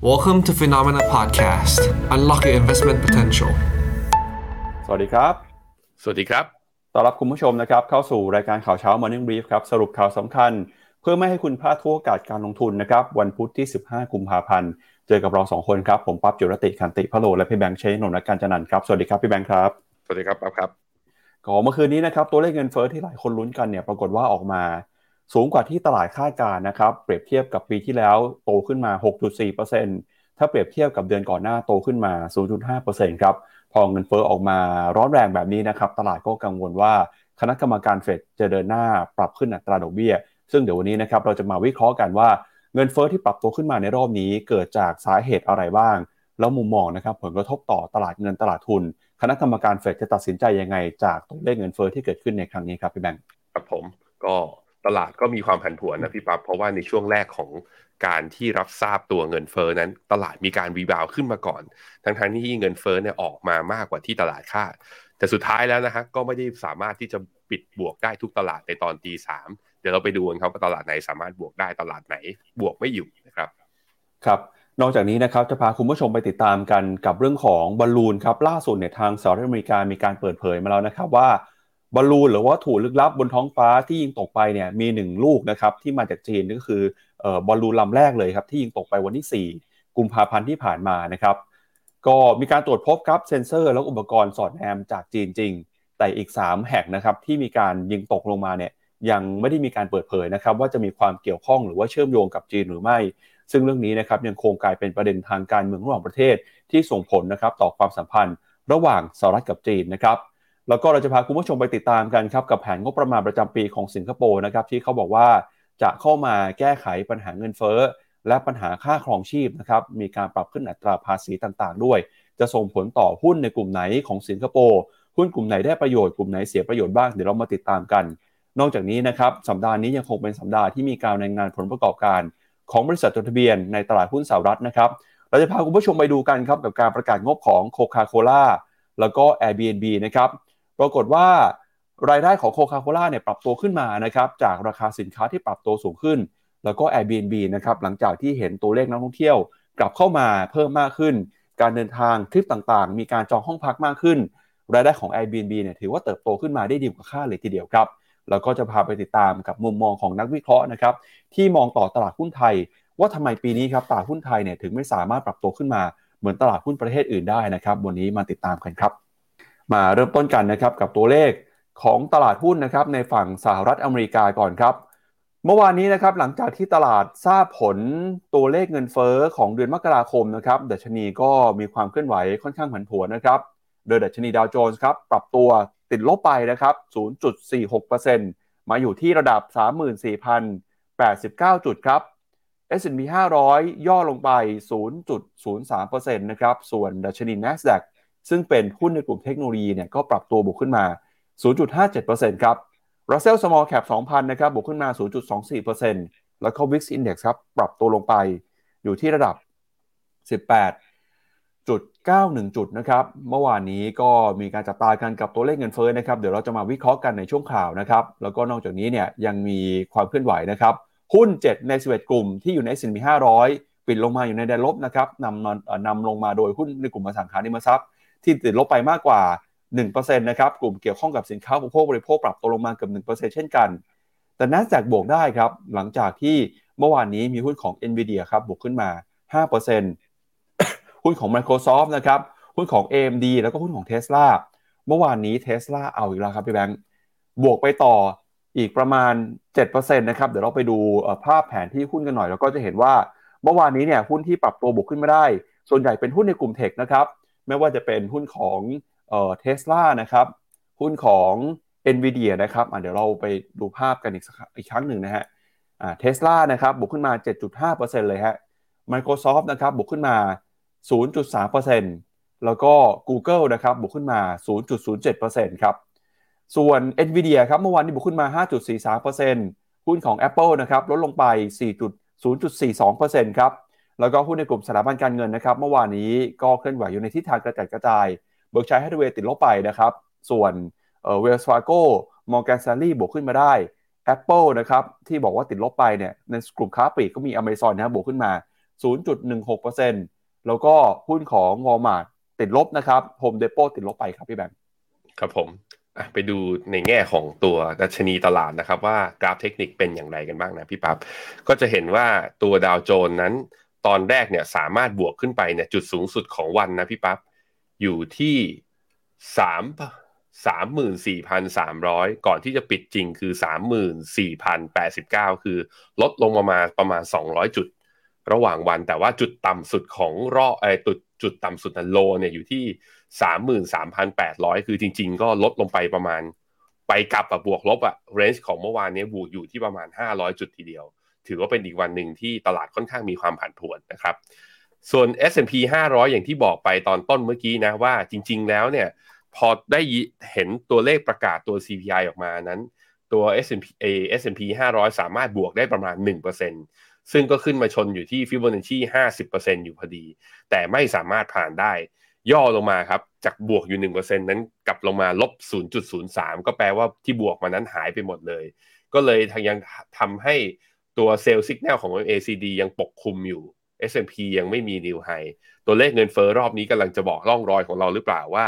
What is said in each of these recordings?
Welcome to Phenomena Podcast. Unlock your investment potential. สวัสดีครับ สวัสดีครับ ต้อนรับคุณผู้ชมนะครับ เข้าสู่รายการข่าวเช้า Morning Brief ครับ สรุปข่าวสำคัญ เพื่อไม่ให้คุณพลาดทุกโอกาสการลงทุนนะครับ วันพุธที่ 15 กุมภาพันธ์ เจอกับเรา 2 คนครับ ผมปั๊บจุรติคันติพะโล และพี่แบงค์เชนนนท์การจันนันท์ครับ สวัสดีครับพี่แบงค์ครับ สวัสดีครับปั๊บครับ ก็เมื่อคืนนี้นะครับ ตัวเลขเงินเฟ้อที่หลายคนลุ้นกันเนี่ย ปรากฏว่าออกมา สูงกว่าที่ตลาดคาดการ์นะครับ เปรียบเทียบกับปีที่แล้วโตขึ้นมา 6.4%ถ้าเปรียบเทียบกับเดือนก่อนหน้าโตขึ้นมา 0.5%ครับ พอเงินเฟ้อออกมาร้อนแรงแบบนี้นะครับ ตลาดก็กังวลว่าคณะกรรมการเฟดจะเดินหน้าปรับขึ้นอัตราดอกเบี้ย ซึ่งเดี๋ยววันนี้นะครับเราจะมาวิเคราะห์กันว่าเงินเฟ้อที่ปรับตัวขึ้นมาในรอบนี้เกิดจากสาเหตุอะไรบ้าง แล้วมุมมองนะครับผลกระทบต่อตลาดเงินตลาดทุน คณะกรรมการเฟดจะตัดสินใจยังไง จากตัวเลขเงินเฟ้อที่เกิดขึ้นในครั้งนี้ครับพี่แบงค์ครับผมก็ ตลาดก็มีความผันผวนนะพี่ปั๊บเพราะว่าในช่วงแรกของการที่รับทราบตัวเงินเฟ้อนั้น ตลาดมีการรีบาวขึ้นมาก่อน ทั้งๆที่เงินเฟ้อเนี่ยออกมามากกว่าที่ตลาดคาดแต่สุดท้ายแล้วนะฮะก็ไม่ได้สามารถที่จะปิดบวกได้ทุกตลาดในตอนตีสามเดี๋ยวเราไปดูกันครับว่าตลาดไหนสามารถบวกได้ตลาดไหนบวกไม่อยู่นะครับครับนอกจากนี้นะครับจะพาคุณผู้ชมไปติดตามกันกับเรื่องของบอลลูนครับล่าสุดเนี่ยทางสหรัฐอเมริกามีการเปิดเผยมาแล้วนะครับว่า บอลลูนหรือว่าวัตถุลึกลับบนท้องฟ้าที่ยิงตกไปเนี่ยมีหนึ่งลูกนะครับที่มาจากจีนก็คือบอลลูนลำแรกเลยครับที่ยิงตกไปวันที่ 4 กุมภาพันธ์ที่ผ่านมานะครับก็มีการตรวจพบครับเซ็นเซอร์และอุปกรณ์สอดแนมจากจีนจริง แต่อีก 3 แห่งนะครับที่มีการยิงตกลงมาเนี่ยยังไม่ได้มีการเปิดเผยนะครับว่าจะมีความเกี่ยวข้องหรือว่าเชื่อมโยงกับจีนหรือไม่ ซึ่งเรื่องนี้นะครับยังคงกลายเป็นประเด็นทางการเมืองระหว่างประเทศที่ส่งผลนะครับต่อความสัมพันธ์ระหว่างสหรัฐกับจีนนะครับ แล้วก็เราจะพาคุณผู้ชมไปติดตามกันครับกับแผนงบประมาณประจำปีของสิงคโปร์นะครับที่เขาบอกว่าจะเข้ามาแก้ไขปัญหาเงินเฟ้อ และปัญหาค่าครองชีพนะครับมีการปรับขึ้นอัตราภาษีต่างๆ ด้วย จะส่งผลต่อหุ้นในกลุ่มไหนของสิงคโปร์หุ้นกลุ่มไหนได้ประโยชน์กลุ่มไหนเสียประโยชน์บ้างเดี๋ยวเรามาติดตามกัน นอกจากนี้นะครับสัปดาห์นี้ยังคงเป็นสัปดาห์ที่มีการรายงานผลประกอบการ ของบริษัทจดทะเบียนในตลาดหุ้นสหรัฐนะครับเราจะพาคุณผู้ชมไปดูกันครับกับการประกาศงบของโคคาโคล่าแล้วก็ Airbnb นะครับ ปรากฏว่ารายได้ของโคคาโคล่าเนี่ยปรับตัวขึ้นมานะครับจากราคาสินค้าที่ปรับตัวสูงขึ้น แล้วก็ Airbnb นะครับหลังจากที่เห็นตัวเลขนักท่องเที่ยว กลับเข้ามาเพิ่มมากขึ้น การเดินทางทริปต่างๆ มีการจองห้องพักมากขึ้น รายได้ของ Airbnb เนี่ยถือว่าเติบโตขึ้นมาได้ดีกว่าคาดเลยทีเดียวครับแล้วก็จะพาไปติดตามกับมุมมองของนักวิเคราะห์นะครับที่มองต่อตลาดหุ้นไทย ว่าทำไมปีนี้ครับตลาดหุ้นไทยเนี่ยถึงไม่สามารถปรับตัวขึ้นมาเหมือนตลาดหุ้นประเทศอื่นได้นะครับวันนี้มาติดตามกันครับ มาเริ่มต้นกันนะครับกับตัวเลขของตลาดหุ้นนะครับในฝั่งสหรัฐอเมริกาก่อนครับ เมื่อวานนี้นะครับหลังจากที่ตลาดทราบผลตัวเลขเงินเฟอ้อของเดือนมกราคมนะครับดัชนีก็มีความเคลื่อนไหวค่อนข้างผันผวนนะครับโดยดัชนีดาวโจนส์ครับปรับตัวติดลบไปนะครับ 0.46%มาอยู่ที่ระดับ 34,089 จุดครับ S&P 500 ย่อลงไป 0.03%นะครับส่วนดัชนี NASDAQ ซึ่งเป็นหุ้นในกลุ่มเทคโนโลยีเนี่ยก็ปรับตัวบวกขึ้นมา 0.57%ครับ Russell Small Cap 2,000 นะครับ บวกขึ้นมา 0.24%แล้วก็ Wix Index ครับ ปรับตัวลงไปอยู่ที่ระดับ 18.91 จุดนะครับ เมื่อวานนี้ก็มีการจับตากันกับตัวเลขเงินเฟ้อนะครับ เดี๋ยวเราจะมาวิเคราะห์กันในช่วงข่าวนะครับ แล้วก็นอกจากนี้เนี่ยยังมีความเคลื่อนไหวนะครับ หุ้น 7 ใน 11 กลุ่มที่อยู่ใน S&P 500 ปิดลงมาอยู่ในแดนลบนะครับนำนำลงมาโดยหุ้นในกลุ่มอสังหาริมทรัพย์ ที่ติดลบไปมากกว่า 1%นะครับกลุ่มเกี่ยวข้องกับสินค้าอุปโภคบริโภคปรับตัวลงมาเกือบ1%เช่นกัน แต่ NASDAQ บวกได้ครับหลังจากที่เมื่อวานนี้มีหุ้นของ NVIDIA ครับบวกขึ้นมา 5%หุ้นของ Microsoft นะครับหุ้นของ AMD แล้วก็หุ้นของ Tesla เมื่อวานนี้ Tesla เอาอีกแล้วครับพี่แบงค์บวกไปต่ออีกประมาณ 7%นะครับเดี๋ยวเราไปดูภาพแผนที่หุ้นกันหน่อย แล้วก็จะเห็นว่าเมื่อวานนี้เนี่ยหุ้นที่ปรับตัวบวกขึ้นมาได้ ส่วนใหญ่เป็นหุ้นในกลุ่มเทคนะครับ ไม่ว่าจะเป็นหุ้นของเออเทสลานะครับ หุ้นของ NVIDIA นะครับเดี๋ยวเราไปดูภาพกันอีกอีกครั้งหนึ่งนะฮะเทสลานะครับบวกขึ้นมา 7.5%เลยฮะ Microsoft นะครับบวกขึ้นมา 0.3%แล้วก็ Google นะครับบวกขึ้นมา 0.07%ครับส่วน NVIDIA ครับเมื่อวานนี้บวกขึ้นมา 5.43%หุ้นของ Apple นะครับลดลงไป 4.0.42%ครับ แล้วก็หุ้นในกลุ่มสถาบันการเงินนะครับ เมื่อวานนี้ก็เคลื่อนไหวอยู่ในทิศทางกระจัดกระจาย เบิร์กชัยฮัตเวย์ติดลบไปนะครับ ส่วนเวลส์ฟาโก้มอร์แกนซารีบวกขึ้นมาได้ Apple นะครับ ที่บอกว่าติดลบไปเนี่ยในกลุ่มค้าปลีกก็มี Amazon นะครับบวกขึ้นมา 0.16%แล้วก็หุ้นของ Walmart ติดลบนะครับ Home Depot ติดลบไปครับพี่แบงค์ครับผมไปดูในแง่ของตัวดัชนีตลาดนะครับ ว่ากราฟเทคนิคเป็นอย่างไรกันบ้างนะพี่ปับ๊บก็จะเห็นว่าตัวดาวโจนนั้น ตอนแรกเนี่ยสามารถบวกขึ้นไปเนี่ยจุดสูงสุดของวันนะพี่ปับ๊บอยู่ที่สามสามหมื่นสี่พันสามร้อยก่อนที่จะปิดจริงคือสามหมื่นสี่พันแปดสิบเก้าคือลดลงมามาประมาณสองร้อยจุดระหว่างวันแต่ว่าจุดต่ำสุดของรอบไอ้จุดจุดต่ำสุดนันโลเนี่ยอยู่ที่สามหมื่นสามพันแปดร้อยคือจริง ๆ ก็ลดลงไปประมาณ ไปกลับอะบวกลบอะเรนจ์ของเมื่อวานนี้บูอยู่ที่ประมาณห้าร้อยจุดทีเดียว ถือว่าเป็นอีกวันหนึ่งที่ตลาดค่อนข้างมีความผันผวนนะครับ ส่วน S&P 500 อย่างที่บอกไปตอนต้นเมื่อกี้นะว่าจริง ๆ แล้วเนี่ยพอได้เห็นตัวเลขประกาศตัว CPI ออกมานั้น ตัว S&P S&P 500 สามารถบวกได้ประมาณ 1%ซึ่งก็ขึ้นมาชนอยู่ที่ฟิโบนัชชี50%อยู่พอดี แต่ไม่สามารถผ่านได้ ย่อลงมาครับ จากบวกอยู่ 1%นั้นกลับลงมาลบ 0.03 ก็แปลว่าที่บวกมานั้นหายไปหมดเลย ก็เลยทางยังทำให้ ตัวเซลล์สัญญาณของ ACD ยังปกคลุมอยู่ S&P ยังไม่มีนิวไฮตัวเลขเงินเฟอ้อรอบนี้กำลังจะบอกร่องรอยของเราหรือเปล่าว่า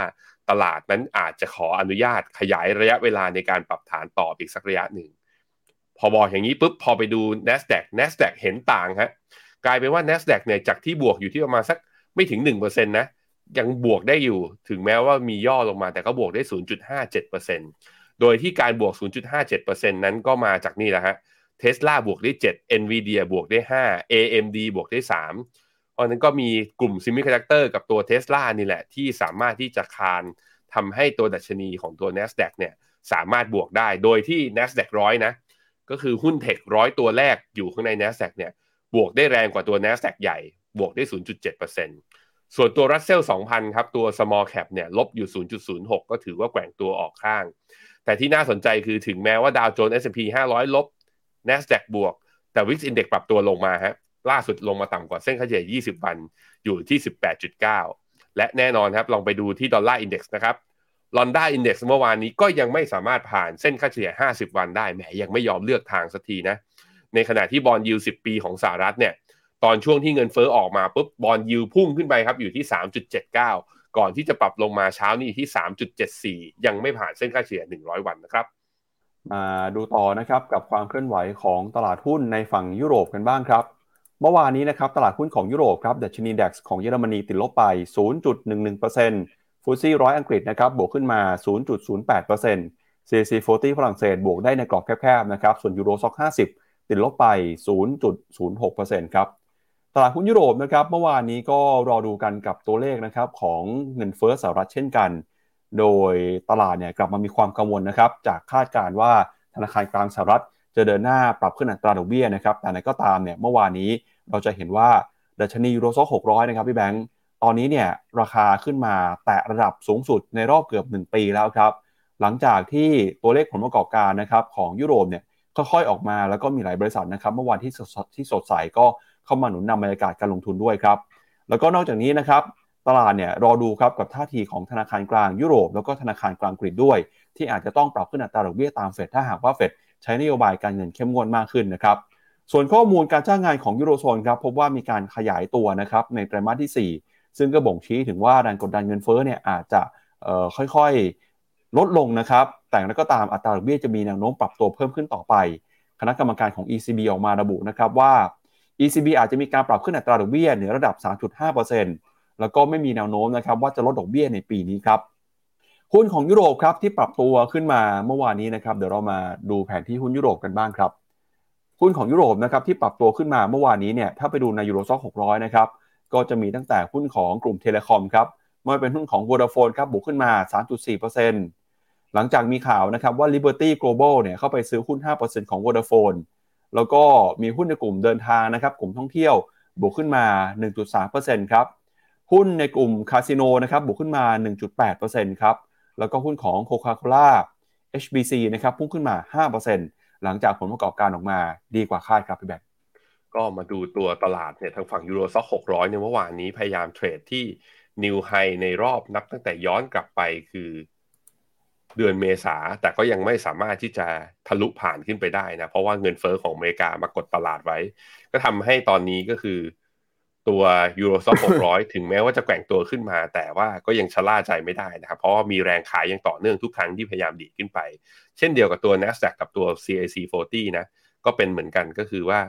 ตลาดนั้นอาจจะขออนุญาตขยายระยะเวลาในการปรับฐานต่ออีกสักระยะหนึ่ง พอบอกอย่างนี้ปุ๊บพอไปดู NASDAQ NASDAQ เห็นต่างฮะกลายเป็นว่า NASDAQ เนี่ยจากที่บวกอยู่ที่ประมาณสักไม่ถึง 1%นะยังบวกได้อยู่ถึงแม้ว่ามีย่อลงมาแต่ก็บวกได้ 0.57%โดยที่การบวก 0.57%นั้นก็มาจากนี่แหละฮะ เทสลาบวกได้ 7 NVIDIA บวกได้ 5 AMD บวกได้ 3 เพราะนั้นก็มีกลุ่ม semiconductor กับตัวเทสลานี่แหละ ที่สามารถที่จะคานทำให้ตัวดัชนีของตัว NASDAQ เนี่ยสามารถบวกได้ โดยที่ NASDAQ ร้อยนะ ก็คือหุ้น tech ร้อยตัวแรกอยู่ข้างใน NASDAQ เนี่ยบวกได้แรงกว่าตัว NASDAQ ใหญ่ บวกได้ 0.7%ส่วนตัว Russell 2000 ครับ ตัว small cap เนี่ยลบอยู่ 0.06 ก็ถือว่าแกว่งตัวออกข้าง แต่ที่น่าสนใจคือถึงแม้ว่าดาวโจนส์ S&P 500 ลบ NASDAQ บวก แต่ VIX Index ปรับตัวลงมาฮะล่าสุดลงมาต่ำกว่าเส้นค่าเฉลี่ย 20 วันอยู่ที่ 18.9 และแน่นอนครับ ลองไปดูที่ Dollar Index นะครับ Dollar Index เมื่อวานนี้ก็ยังไม่สามารถผ่านเส้นค่าเฉลี่ย 50 วันได้แหมยังไม่ยอมเลือกทางสักทีนะ ในขณะที่ bond yield 10 ปีของสหรัฐเนี่ย ตอนช่วงที่เงินเฟ้อออกมาปุ๊บ bond yield พุ่งขึ้นไปครับอยู่ที่ 3.79 ก่อนที่จะปรับลงมาเช้านี้ที่ 3.74 ยังไม่ผ่านเส้นค่าเฉลี่ย 100 วันนะครับ มาดูต่อนะครับกับความเคลื่อนไหวของตลาดหุ้นในฝั่งยุโรปกันบ้างครับ เมื่อวานนี้นะครับตลาดหุ้นของยุโรปครับดัชนี DAX ของเยอรมนีติดลบไป 0.11% FTSE ร้อยอังกฤษนะครับบวกขึ้นมา 0.08% CAC 40ฝรั่งเศสบวกได้ในกรอบแคบๆนะครับส่วน Euro Stoxx 50 ติดลบไป 0.06%ครับตลาดหุ้นยุโรปนะครับเมื่อวานนี้ก็รอดูกันกับตัวเลขนะครับของเงินเฟ้อสหรัฐเช่นกัน โดยตลาดเนี่ยกลับมามีความกังวลนะครับ จากคาดการว่าธนาคารกลางสหรัฐ จะเดินหน้าปรับขึ้นอัตราดอกเบี้ยนะครับ แต่ไหนก็ตามเนี่ยเมื่อวานนี้เราจะเห็นว่าดัชนียูโรซ็อก600นะครับพี่แบงค์ตอนนี้เนี่ยราคาขึ้นมาแตะระดับสูงสุดในรอบเกือบ 1 ปีแล้วครับ หลังจากที่ตัวเลขผลประกอบการนะครับของยุโรปเนี่ยค่อยๆออกมาแล้วก็มีหลายบริษัทนะครับเมื่อวานที่สดที่สดใสก็เข้ามาหนุนนำบรรยากาศการลงทุนด้วยครับ แล้วก็นอกจากนี้นะครับ ตลาดเนี่ยรอดูครับกับท่าทีของธนาคารกลางยุโรป แล้วก็ธนาคารกลางกรีกด้วย ที่อาจจะต้องปรับขึ้นอัตราดอกเบี้ยตามเฟดถ้าหากว่าเฟดใช้นโยบายการเงินเข้มงวดมากขึ้นนะครับส่วนข้อมูลการจ้างงานของยูโรโซนครับพบว่ามีการขยายตัวนะครับในไตรมาสที่ 4 ซึ่งก็บ่งชี้ถึงว่าแรงกดดันเงินเฟ้อเนี่ยอาจจะค่อยๆลดลงนะครับแต่แล้วก็ตามอัตราดอกเบี้ยจะมีแนวโน้มปรับตัวเพิ่มขึ้นต่อไป คณะกรรมการของ ECB ออกมาระบุนะครับว่า ECB อาจจะมีการปรับขึ้นอัตราดอกเบี้ยเหนือระดับ 3.5% แล้วก็ไม่มีแนวโน้มนะครับว่าจะลดดอกเบี้ยในปีนี้ครับหุ้นของยุโรปครับที่ปรับตัวขึ้นมาเมื่อวานนี้นะครับเดี๋ยวเรามาดูแผนที่หุ้นยุโรปกันบ้างครับหุ้นของยุโรปนะครับที่ปรับตัวขึ้นมาเมื่อวานนี้เนี่ยถ้าไปดูในยูโรซ็อก600นะครับก็จะมีตั้งแต่หุ้นของกลุ่มเทเลคอมครับไม่เป็นหุ้นของ Vodafone ครับบวกขึ้นมา 3.4%หลังจากมีข่าวนะครับว่า Liberty Global เนี่ยเข้าไปซื้อหุ้น 5%ของ Vodafone แล้วก็มีหุ้นในกลุ่มเดินทางนะครับกลุ่มท่องเที่ยวบวกขึ้นมา 1.3%ครับ หุ้นในกลุ่มคาสิโนนะครับบวกขึ้นมา 1.8%ครับ แล้วก็หุ้นของ Coca-Cola HBC นะครับพุ่งขึ้นมา 5%หลังจากผลประกอบการออกมาดีกว่าคาดครับพี่แบงก็มาดูตัวตลาดเนี่ยทางฝั่งยูโรซ็อกหกร้อยในเมื่อวานนี้พยายามเทรดที่นิวไฮในรอบนับตั้งแต่ย้อนกลับไปคือเดือนเมษาแต่ก็ยังไม่สามารถที่จะทะลุผ่านขึ้นไปได้นะ เพราะว่าเงินเฟอ้อของอเมริกามากดตลาดไว้ ก็ทำให้ตอนนี้ก็คือ ตัวยูโรซ็อก600 ถึงแม้ว่าจะแกว่งตัวขึ้นมา แต่ว่าก็ยังชะล่าใจไม่ได้นะครับ เพราะมีแรงขายยังต่อเนื่องทุกครั้งที่พยายามดีดขึ้นไป เช่นเดียวกับตัว NASDAQ กับตัว CAC 40นะ ก็เป็นเหมือนกันก็คือว่า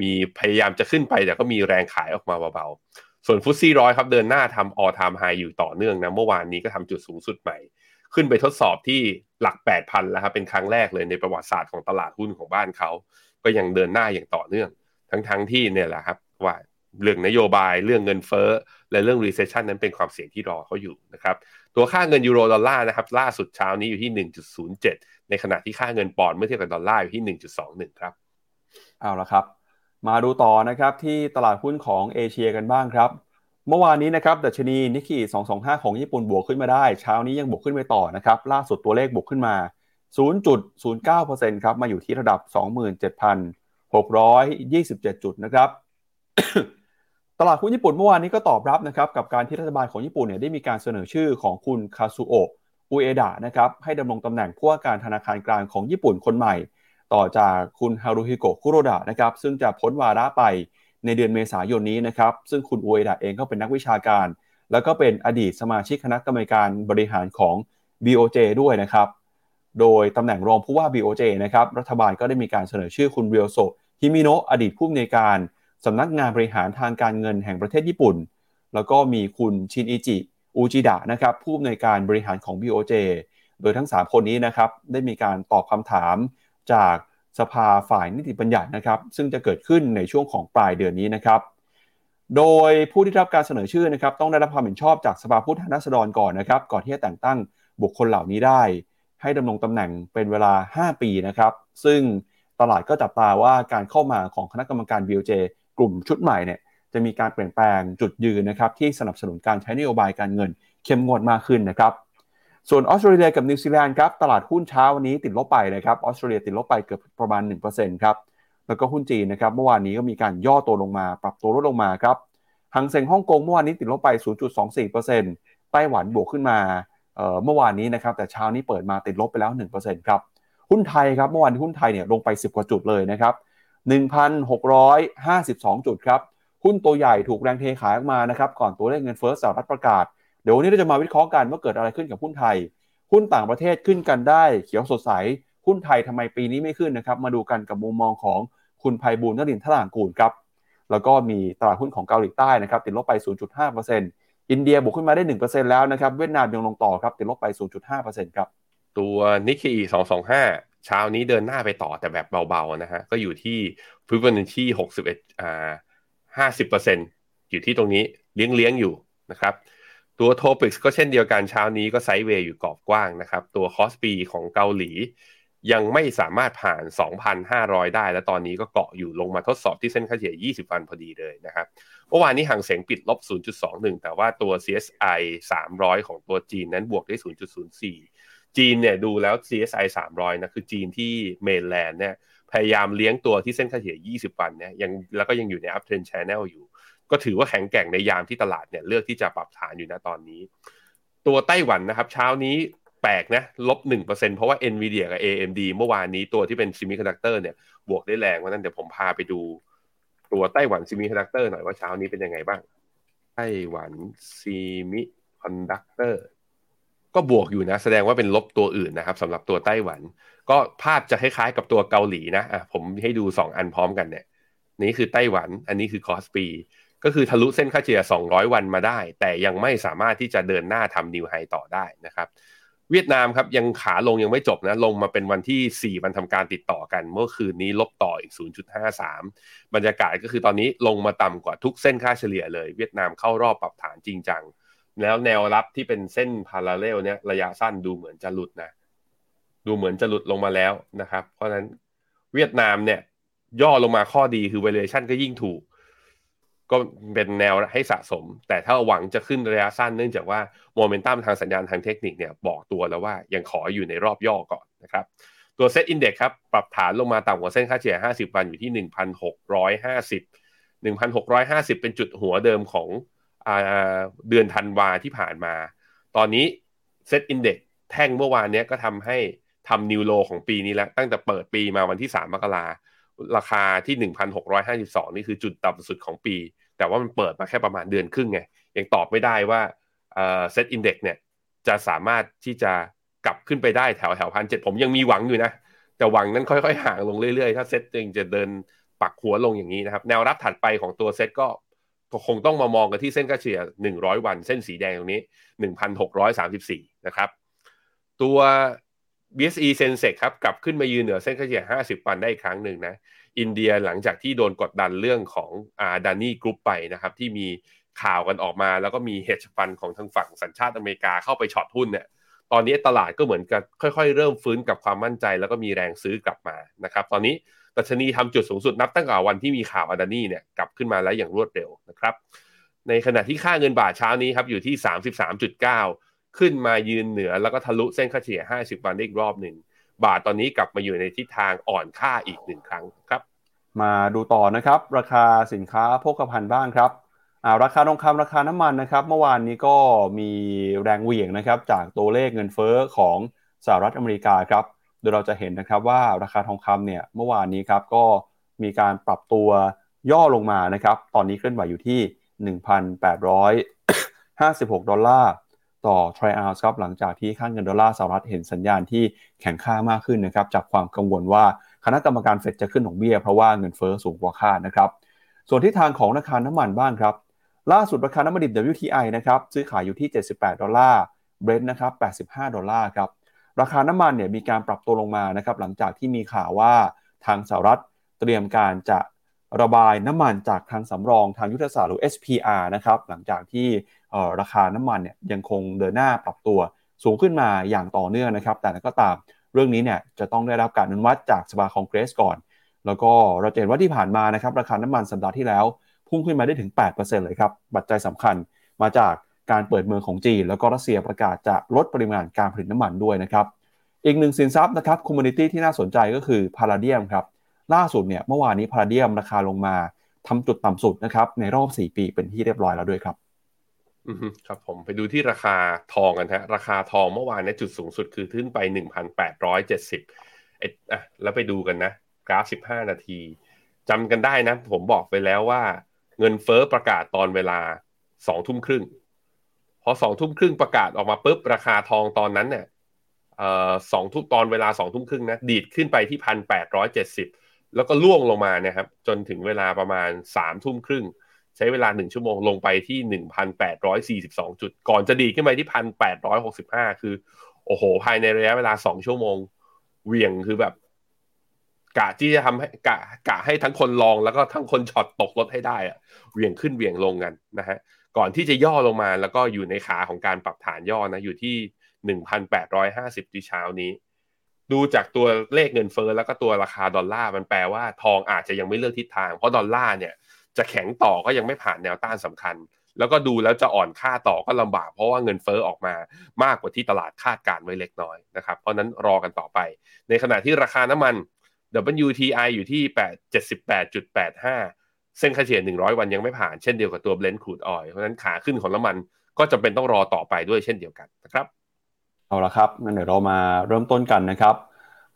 มีพยายามจะขึ้นไป แต่ก็มีแรงขายออกมาเบาๆ ส่วนฟุตซี่ร้อยครับเดินหน้าทำออทามไฮอยู่ต่อเนื่องนะ เมื่อวานนี้ก็ทำจุดสูงสุดใหม่ ขึ้นไปทดสอบที่หลัก 8,000 แล้วครับเป็นครั้งแรกเลยในประวัติศาสตร์ของตลาดหุ้นของบ้านเขา ก็ยังเดินหน้าอย่างต่อเนื่อง ทั้งๆทที่เนี่ยแหละครับว่า เรื่องนโยบายเรื่องเงินเฟ้อ และเรื่อง recession นั้นเป็นความเสี่ยงที่รอเขาอยู่นะครับตัวค่าเงินยูโรดอลลาร์นะครับล่าสุดเช้านี้อยู่ที่ 1.07 ในขณะที่ค่าเงินปอนด์เมื่อเทียบกับดอลลาร์อยู่ที่ 1.21 ครับ เอาละครับ มาดูต่อนะครับที่ตลาดหุ้นของเอเชียกันบ้างครับ เมื่อวานนี้นะครับดัชนีนิกเกิ225 ของญี่ปุ่นบวกขึ้นมาได้ เช้านี้ยังบวกขึ้นไปต่อนะครับล่าสุดตัวเลขบวกขึ้นมา 0.09%ครับมาอยู่ที่ระดับ 27,627 จุดนะครับ ตลาดหุ้นญี่ปุ่นเมื่อวานนี้ก็ตอบรับนะครับกับการที่รัฐบาลของญี่ปุ่นเนี่ยได้มีการเสนอชื่อของคุณคาซูโอะอุเอดะนะครับให้ดำรงตำแหน่งผู้ว่าการธนาคารกลางของญี่ปุ่นคนใหม่ ต่อจากคุณฮารุฮิโกะคุโรดะนะครับซึ่งจะพ้นวาระไปในเดือนเมษายนนี้นะครับซึ่งคุณอุเอดะเองก็เป็นนักวิชาการ แล้วก็เป็นอดีตสมาชิกคณะกรรมการบริหารของ BOJ ด้วยนะครับโดยตำแหน่งรองผู้ว่า BOJ นะครับรัฐบาลก็ได้มีการเสนอชื่อคุณเรียวโซฮิมิโนะอดีตผู้อำนวยการ สำนักงานบริหารทางการเงินแห่งประเทศญี่ปุ่น แล้วก็มีคุณชินอิจิอูจิดะนะครับผู้อำนวยการบริหารของ BOJ โดยทั้ง 3 คนนี้นะครับได้มีการตอบคำถามจากสภาฝ่ายนิติบัญญัตินะครับ ซึ่งจะเกิดขึ้นในช่วงของปลายเดือนนี้นะครับ โดยผู้ที่รับการเสนอชื่อนะครับต้องได้รับความเห็นชอบจากสภาผู้แทนราษฎรก่อนนะครับ ก่อนที่จะแต่งตั้งบุคคลเหล่านี้ได้ ให้ดำรงตำแหน่งเป็นเวลา 5 ปีนะครับ ซึ่งตลาดก็จับตาว่าการเข้ามาของคณะกรรมการ BOJ กลุ่มชุดใหม่เนี่ยจะมีการเปลี่ยนแปลงจุดยืนนะครับที่สนับสนุนการใช้นโยบายการเงินเข้มงวดมากขึ้นนะครับ ส่วนออสเตรเลียกับนิวซีแลนด์ครับตลาดหุ้นเช้าวันนี้ติดลบไปนะครับออสเตรเลียติดลบไปเกือบประมาณ 1%ครับแล้วก็หุ้นจีนนะครับเมื่อวานนี้ก็มีการย่อตัวลงมาปรับตัวลดลงมาครับหังเซ็งฮ่องกงเมื่อวานนี้ติดลบไป 0.24%ไต้หวันบวกขึ้นมาเมื่อวานนี้นะครับแต่เช้านี้เปิดมาติดลบไปแล้ว 1%ครับหุ้นไทยครับเมื่อวานหุ้นไทยเนี่ยลงไป 10 กว่าจุดเลยนะครับ 1,652 จุดครับ หุ้นตัวใหญ่ถูกแรงเทขายออกมานะครับ ก่อนตัวเลขเงินเฟ้อสหรัฐประกาศ เดี๋ยววันนี้เราจะมาวิเคราะห์กันว่าเกิดอะไรขึ้นกับหุ้นไทย หุ้นต่างประเทศขึ้นกันได้เขียวสดใส หุ้นไทยทำไมปีนี้ไม่ขึ้นนะครับ มาดูกันกับมุมมองของคุณภัยบูลนรินทรางกูลครับ แล้วก็มีตลาดหุ้นของเกาหลีใต้นะครับติดลบไป 0.5%อินเดียบวกขึ้นมาได้ 1%แล้วนะครับ เวียดนามยังลงต่อครับติดลบไป 0.5%ครับ ตัวนิกเกอี225 เช้านี้เดินหน้าไปต่อแต่แบบเบาๆนะฮะ ก็อยู่ที่ฟิบนัชชีหกสิบเอ็ดอ่าห้าสิบเปอร์เซ็นต์อยู่ที่ตรงนี้เลี้ยงเลี้ยงอยู่นะครับตัว TOPIX ก็เช่นเดียวกันเช้านี้ก็ sideway อยู่กรอบกว้างนะครับ ตัว KOSPI ของเกาหลี ยังไม่สามารถผ่าน 2,500 ได้ และตอนนี้ก็เกาะอยู่ลงมาทดสอบที่เส้นค่าเฉลี่ย 20 วันพอดีเลยนะครับเมื่อวานนี้ห่างเสียงปิดลบ 0.21 แต่ว่าตัว CSI 300 ของตัวจีนนั้นบวกได้ 0.04 จีนเนี่ยดูแล้ว CSI 300นะคือจีนที่เมนแลนด์เนี่ยพยายามเลี้ยงตัวที่เส้นค่าเฉลี่ย 20 วันเนี่ยยังแล้วก็ยังอยู่ใน uptrend channel อยู่ ก็ถือว่าแข็งแกร่งในยามที่ตลาดเนี่ยเลือกที่จะปรับฐานอยู่นะตอนนี้ ตัวไต้หวันนะครับ เช้านี้แปลกนะลบ1%เพราะว่า NVIDIA กับ AMD เมื่อวานนี้ตัวที่เป็น semiconductor เนี่ยบวกได้แรงเพราะนั้นเดี๋ยวผมพาไปดูตัวไต้หวัน semiconductor หน่อยว่าเช้านี้เป็นยังไงบ้างไต้หวัน semiconductor ก็บวกอยู่นะ แสดงว่าเป็นลบตัวอื่นนะครับสำหรับตัวไต้หวัน ก็ภาพจะคล้ายๆกับตัวเกาหลีนะอะผมให้ดู 2 อันพร้อมกันเนี่ยนี่คือไต้หวัน อันนี้คือ KOSPI ก็คือทะลุเส้นค่าเฉลี่ย 200 วันมาได้ แต่ยังไม่สามารถที่จะเดินหน้าทำนิวไฮต่อได้นะครับ เวียดนามครับยังขาลงยังไม่จบนะ ลงมาเป็นวันที่ 4 วันทำการติดต่อกัน เมื่อคืนนี้ลบต่ออีก 0.53 บรรยากาศก็คือตอนนี้ลงมาต่ำกว่าทุกเส้นค่าเฉลี่ยเลย เวียดนามเข้ารอบปรับฐานจริงจัง แล้วแนวรับที่เป็นเส้นพาราเรลเนี่ยระยะสั้นดูเหมือนจะหลุดนะ ดูเหมือนจะหลุดลงมาแล้วนะครับ เพราะนั้นเวียดนามเนี่ย ย่อลงมาข้อดีคือ valuation ก็ยิ่งถูก ก็เป็นแนวให้สะสม แต่ถ้าหวังจะขึ้นระยะสั้นเนื่องจากว่าโมเมนตัมทางสัญญาณทางเทคนิคเนี่ยบอกตัวแล้วว่ายังขออยู่ในรอบย่อก่อนนะครับ ตัว SET Index ครับปรับฐานลงมาต่ำกว่าเส้นค่าเฉลี่ย 50 วันอยู่ที่ 1,650 1,650 เป็นจุด high เดิมของ เดือนธันวาที่ผ่านมา ตอนนี้ SET Index แท่งเมื่อวานนี้ก็ทำให้ทำนิวโลของปีนี้แล้ว ตั้งแต่เปิดปีมาวันที่ 3 มกราราคาที่ 1,652 นี่คือจุดต่ำสุดของปี แต่ว่ามันเปิดมาแค่ประมาณเดือนครึ่งไง ยังตอบไม่ได้ว่าเซตอินเด็กเนี่ยจะสามารถที่จะกลับขึ้นไปได้แถวแถวพันเจ็ดผมยังมีหวังอยู่นะ แต่หวังนั้นค่อยๆ ห่างลงเรื่อยๆ ถ้าเซตเองจะเดินปักหัวลงอย่างนี้นะครับ แนวรับถัดไปของตัวเซตก็ คงต้องมามองกันที่เส้นค่าเฉลี่ย 100 วัน เส้นสีแดงตรงนี้ 1,634 นะครับ ตัว BSE Sensex ครับ กลับขึ้นมายืนเหนือเส้นค่าเฉลี่ย 50 วันได้อีกครั้งหนึ่งนะ อินเดียหลังจากที่โดนกดดันเรื่องของ Adani Group ไปนะครับ ที่มีข่าวกันออกมา แล้วก็มี hedge fund ของทางฝั่งสัญชาติอเมริกาเข้าไป short หุ้นเนี่ย ตอนนี้ตลาดก็เหมือนกับค่อยๆ เริ่มฟื้นกับความมั่นใจ แล้วก็มีแรงซื้อกลับมานะครับ ตอนนี้ ดัชนีทำจุดสูงสุดนับตั้งแต่วันที่มีข่าว Adani เนี่ยกลับขึ้นมาแล้วอย่างรวดเร็วนะครับ ในขณะที่ค่าเงินบาทเช้านี้ครับอยู่ที่ 33.9 ขึ้นมายืนเหนือแล้วก็ทะลุเส้นค่าเฉลี่ย 50 วันได้อีกรอบหนึ่งบาทตอนนี้กลับมาอยู่ในทิศทางอ่อนค่าอีกหนึ่งครั้งครับ มาดูต่อนะครับ ราคาสินค้าโภคภัณฑ์บ้างครับราคาทองคำราคาน้ำมันนะครับ เมื่อวานนี้ก็มีแรงเหวี่ยงนะครับจากตัวเลขเงินเฟ้อของสหรัฐอเมริกาครับ โดยเราจะเห็นนะครับว่าราคาทองคำเนี่ยเมื่อวานนี้ครับก็มีการปรับตัวย่อลงมานะครับ ตอนนี้เคลื่อนไหวอยู่ที่ 1,856 ดอลลาร์ต่อทรอยออนซ์ครับหลังจากที่ค่าเงินดอลลาร์สหรัฐเห็นสัญญาณที่แข็งค่ามากขึ้นนะครับจากความกังวลว่าคณะกรรมการเฟดจะขึ้นดอกเบี้ยเพราะว่าเงินเฟ้อสูงกว่าคาดนะครับ ส่วนที่ทางของราคาน้ำมันบ้างครับ ล่าสุดราคาน้ำมันดิบ WTI นะครับซื้อขายอยู่ที่ 78 ดอลลาร์เบรนท์นะครับ 85 ดอลลาร์ครับ ราคาน้ำมันเนี่ยมีการปรับตัวลงมานะครับหลังจากที่มีข่าวว่าทางสหรัฐเตรียมการจะระบายน้ำมันจากทางสำรองทางยุทธศาสตร์หรือ SPR นะครับหลังจากที่ราคาน้ำมันเนี่ยยังคงเดินหน้าปรับตัวสูงขึ้นมาอย่างต่อเนื่องนะครับ แต่ก็ตามเรื่องนี้เนี่ยจะต้องได้รับการอนุมัติจากสภาคองเกรสก่อน แล้วก็เราเห็นว่าที่ผ่านมานะครับราคาน้ำมันสัปดาห์ที่แล้ว พุ่งขึ้นมาได้ถึง 8%เลยครับปัจจัยสำคัญมาจาก การเปิดเมืองของจีน แล้วก็รัสเซียประกาศจะลดปริมาณการผลิตน้ำมันด้วยนะครับ อีกหนึ่งสินทรัพย์นะครับ commodity ที่น่าสนใจก็คือพาราเดียมครับล่าสุดเนี่ยเมื่อวานนี้พาราเดียมราคาลงมาทำจุดต่ำสุดนะครับในรอบ 4 ปีเป็นที่เรียบร้อยแล้วด้วยครับอืมครับผมไปดูที่ราคาทองกันฮะราคาทองเมื่อวานในจุดสูงสุดคือขึ้นไป 1,870เอ็ดอะแล้วไปดูกันนะ กราฟ 15 นาทีจำกันได้นะ ผมบอกไปแล้วว่า เงินเฟ้อประกาศตอนเวลาสองทุ่มครึ่ง พอสองทุ่มครึ่งประกาศออกมาปุ๊บราคาทองตอนนั้นเนี่ยสองทุ่มตอนเวลาสองทุ่มครึ่งนะดีดขึ้นไปที่พันแปดร้อยเจ็ดสิบแล้วก็ล่วงลงมาเนี่ยครับ จนถึงเวลาประมาณสามทุ่มครึ่ง ใช้เวลาหนึ่งชั่วโมงลงไปที่หนึ่งพันแปดร้อยสี่สิบสองจุด ก่อนจะดีขึ้นไปที่พันแปดร้อยหกสิบห้าคือ โอ้โห ภายในระยะเวลาสองชั่วโมงเวียงคือแบบกะที่จะทำให้กะกะให้ทั้งคนลองแล้วก็ทั้งคนช็อตตกรถให้ได้อะเวียงขึ้นเวียงลงกันนะฮะ ก่อนที่จะย่อลงมาแล้วก็อยู่ในขาของการปรับฐานย่อนะอยู่ที่หนึ่งพันแปดร้อยห้าสิบที่เช้านี้ ดูจากตัวเลขเงินเฟ้อแล้วก็ตัวราคาดอลลาร์มันแปลว่าทองอาจจะยังไม่เลือกทิศทางเพราะดอลลาร์เนี่ยจะแข็งต่อก็ยังไม่ผ่านแนวต้านสำคัญ แล้วก็ดูแล้วจะอ่อนค่าต่อก็ลำบาก เพราะว่าเงินเฟ้อออกมามากกว่าที่ตลาดคาดการไว้เล็กน้อยนะครับเพราะนั้นรอกันต่อไป ในขณะที่ราคาน้ำมัน WTI อยู่ที่8 78.85 เส้นค่าเฉลี่ย 100 วันยังไม่ผ่านเช่นเดียวกับตัว Blend crude oil เพราะนั้นขาขึ้นของน้ำมันก็จำเป็นต้องรอต่อไปด้วยเช่นเดียวกันนะครับ เอาละครับงั้นเดี๋ยวเรามาเริ่มต้นกันนะครับ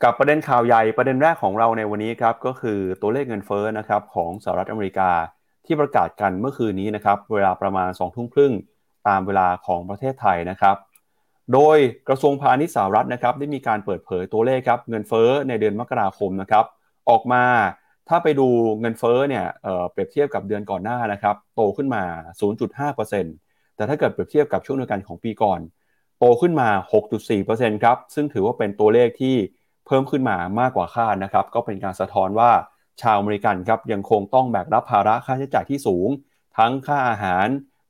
กับประเด็นข่าวใหญ่ประเด็นแรกของเราในวันนี้ครับก็คือตัวเลขเงินเฟ้อนะครับของสหรัฐอเมริกาที่ประกาศกันเมื่อคืนนี้นะครับเวลาประมาณ2ทุ่มครึ่งตามเวลาของประเทศไทยนะครับ โดยกระทรวงพาณิชย์สหรัฐนะครับได้มีการเปิดเผยตัวเลขครับเงินเฟ้อในเดือนมกราคมนะครับออกมา ถ้าไปดูเงินเฟ้อเนี่ยเเปรียบเทียบกับเดือนก่อนหน้านะครับโตขึ้นมา 0.5%แต่ถ้าเกิดเปรียบเทียบกับช่วงเดียวกันของปีก่อน โตขึ้นมา 6.4%ครับซึ่งถือว่าเป็นตัวเลขที่เพิ่มขึ้นมามากกว่าคาดนะครับก็เป็นการสะท้อนว่าชาวอเมริกันครับยังคงต้องแบกรับภาระค่าใช้จ่ายที่สูง ทั้งค่าอาหาร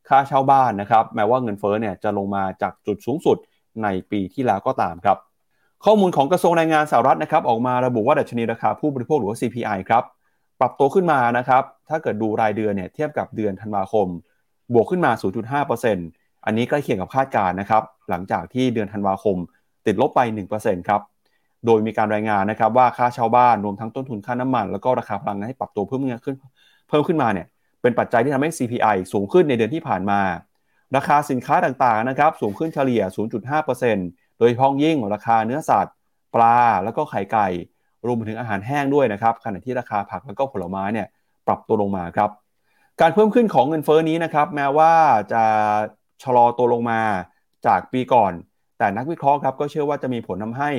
ค่าเช่าบ้านนะครับแม้ว่าเงินเฟ้อเนี่ยจะลงมาจากจุดสูงสุดในปีที่แล้วก็ตามครับ ข้อมูลของกระทรวงแรงงานสหรัฐนะครับออกมาระบุว่าดัชนีราคาผู้บริโภคหรือว่า CPI ครับปรับตัวขึ้นมานะครับถ้าเกิดดูรายเดือนเนี่ยเทียบกับเดือนธันวาคม บวกขึ้นมา 0.5%อันนี้ใกล้เคียงกับคาดการณ์นะครับหลังจากที่เดือนธันวาคม ติดลบไป 1%ครับโดยมีการรายงานนะครับว่าค่าเช่าบ้านรวมทั้งต้นทุนค่าน้ำมัน แล้วก็ราคาพลังงานให้ปรับตัวเพิ่มขึ้นเพิ่มขึ้นมาเนี่ยเป็นปัจจัยที่ทำให้ CPI สูงขึ้นในเดือนที่ผ่านมา ราคาสินค้าต่างๆนะครับสูงขึ้นเฉลี่ย 0.5% โดยเฉพาะยิ่งราคาเนื้อสัตว์ ปลาแล้วก็ไข่ไก่ รวมถึงอาหารแห้งด้วยนะครับขณะที่ราคาผักแล้วก็ผลไม้เนี่ยปรับตัวลงมาครับ การเพิ่มขึ้นของเงินเฟ้อนี้นะครับ แม้ว่าจะชะลอตัวลงมาจากปีก่อน แต่นักวิเคราะห์ครับก็เชื่อว่าจะมีผลทาให้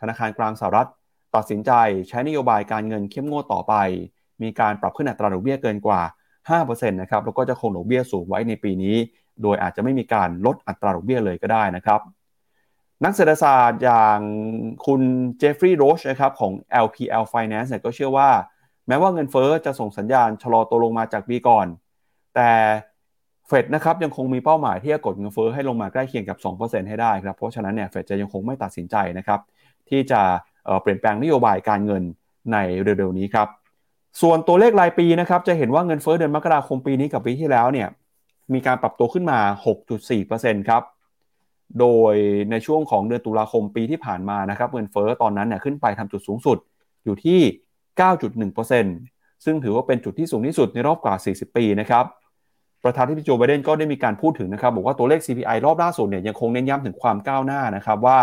ธนาคารกลางสหรัฐ ตัดสินใจใช้นโยบายการเงินเข้มงวดต่อไป มีการปรับขึ้นอัตราดอกเบี้ยเกินกว่า 5%นะครับแล้วก็จะคงดอกเบี้ยสูงไว้ในปีนี้ โดยอาจจะไม่มีการลดอัตราดอกเบี้ยเลยก็ได้นะครับ นักเศรษฐศาสตร์อย่างคุณเจฟฟรีย์โรชนะครับของ LPL Finance เนี่ยก็เชื่อว่า แม้ว่าเงินเฟอ้อจะส่งสัญญาณชะลอตัวลงมาจากปีก่อน แต่เฟดนะครับยังคงมีเป้าหมายที่จะกดเงินเฟอ้อให้ลงมาใกล้เคียงกับ 2%ให้ได้ครับเพราะฉะนั้นเนี่ยเฟดจะยังคงไม่ตัดสินใจนะครับที่จะเปลี่ยนแปลงนโยบายการเงินในเร็วๆนี้ครับส่วนตัวเลขรายปีนะครับจะเห็นว่าเงินเฟ้อเดือนมกราคมปีนี้กับปีที่แล้วเนี่ยมีการปรับตัวขึ้นมา 6.4%ครับ โดยในช่วงของเดือนตุลาคมปีที่ผ่านมานะครับเงินเฟ้อตอนนั้นเนี่ยขึ้นไปทำจุดสูงสุดอยู่ที่ 9.1%ซึ่งถือว่าเป็นจุดที่สูงที่สุดในรอบกว่า 40 ปีนะครับประธานที่พิโจไบเดนก็ได้มีการพูดถึงนะครับบอกว่าตัวเลข CPI รอบล่าสุดเนี่ยยังคงเน้นย้ำถึงความก้าวหน้านะครับว่า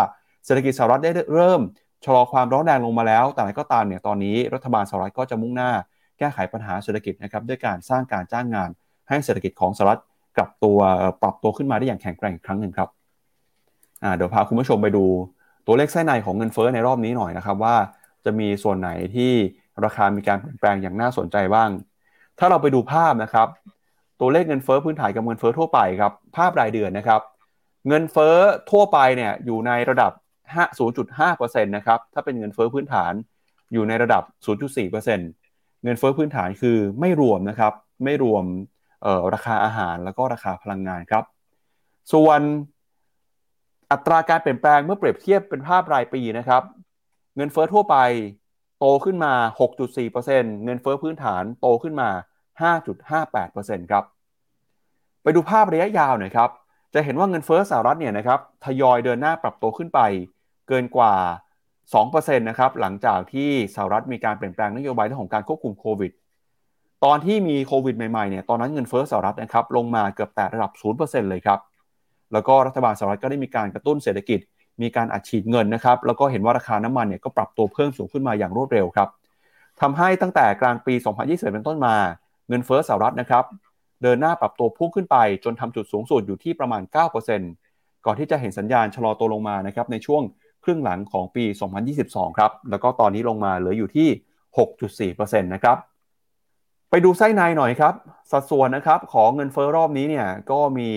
เศรษฐกิจสหรัฐได้เริ่มชะลอความร้อนแรงลงมาแล้ว แต่ก็ตามเนี่ยตอนนี้รัฐบาลสหรัฐก็จะมุ่งหน้า แก้ไขปัญหาเศรษฐกิจนะครับด้วยการสร้างการจ้างงาน ให้เศรษฐกิจของสหรัฐกลับตัวปรับตัวขึ้นมาได้อย่างแข็งแกร่งอีกครั้งหนึ่งครับ เดี๋ยวพาคุณผู้ชมไปดูตัวเลขไส้ในของเงินเฟ้อในรอบนี้หน่อยนะครับว่าจะมีส่วนไหนที่ราคามีการเปลี่ยนแปลงอย่างน่าสนใจบ้าง ถ้าเราไปดูภาพนะครับ ตัวเลขเงินเฟ้อพื้นฐานกับเงินเฟ้อทั่วไปครับภาพรายเดือนนะครับ เงินเฟ้อทั่วไปเนี่ยอยู่ในระดับ 0.5%นะครับถ้าเป็นเงินเฟ้อพื้นฐานอยู่ในระดับ 0.4%เงินเฟ้อพื้นฐานคือไม่รวมนะครับไม่รวมราคาอาหารแล้วก็ราคาพลังงานครับ ส่วน อัตราการเปลี่ยนแปลงเมื่อเปรียบเทียบเป็นภาพรายปีนะครับ เงินเฟ้อทั่วไปโตขึ้นมา 6.4%เงินเฟ้อพื้นฐานโตขึ้นมา 5.58%ครับ ไปดูภาพระยะยาวหน่อยครับ จะเห็นว่าเงินเฟ้อสหรัฐเนี่ยนะครับทยอยเดินหน้าปรับตัวขึ้นไป เกินกว่า 2%นะครับหลังจากที่สหรัฐมีการเปลี่ยนแปลงนโยบายเรื่องของการควบคุมโควิด ตอนที่มีโควิดใหม่ๆเนี่ยตอนนั้นเงินเฟ้อสหรัฐนะครับลงมาเกือบแต่ระดับ 0%เลยครับ แล้วก็รัฐบาลสหรัฐก็ได้มีการกระตุ้นเศรษฐกิจ มีการอัดฉีดเงินนะครับ แล้วก็เห็นว่าราคาน้ำมันเนี่ยก็ปรับตัวเพิ่มสูงขึ้นมาอย่างรวดเร็วครับทำให้ตั้งแต่กลางปี 2020เป็นต้นมา เงินเฟ้อสหรัฐนะครับเดินหน้าปรับตัวพุ่งขึ้นไปจนทำจุดสูงสุดอยู่ที่ประมาณ 9%ก่อนที่จะเห็นสัญญาณชะลอตัวลงมานะครับในช่วงครึ่งหลังของปี 2022 ครับ แล้วก็ตอนนี้ลงมาเหลืออยู่ที่ 6.4%นะครับ ไปดูไส้ในหน่อยครับ สัดส่วนนะครับของเงินเฟอ้อรอบนี้เนี่ยก็มี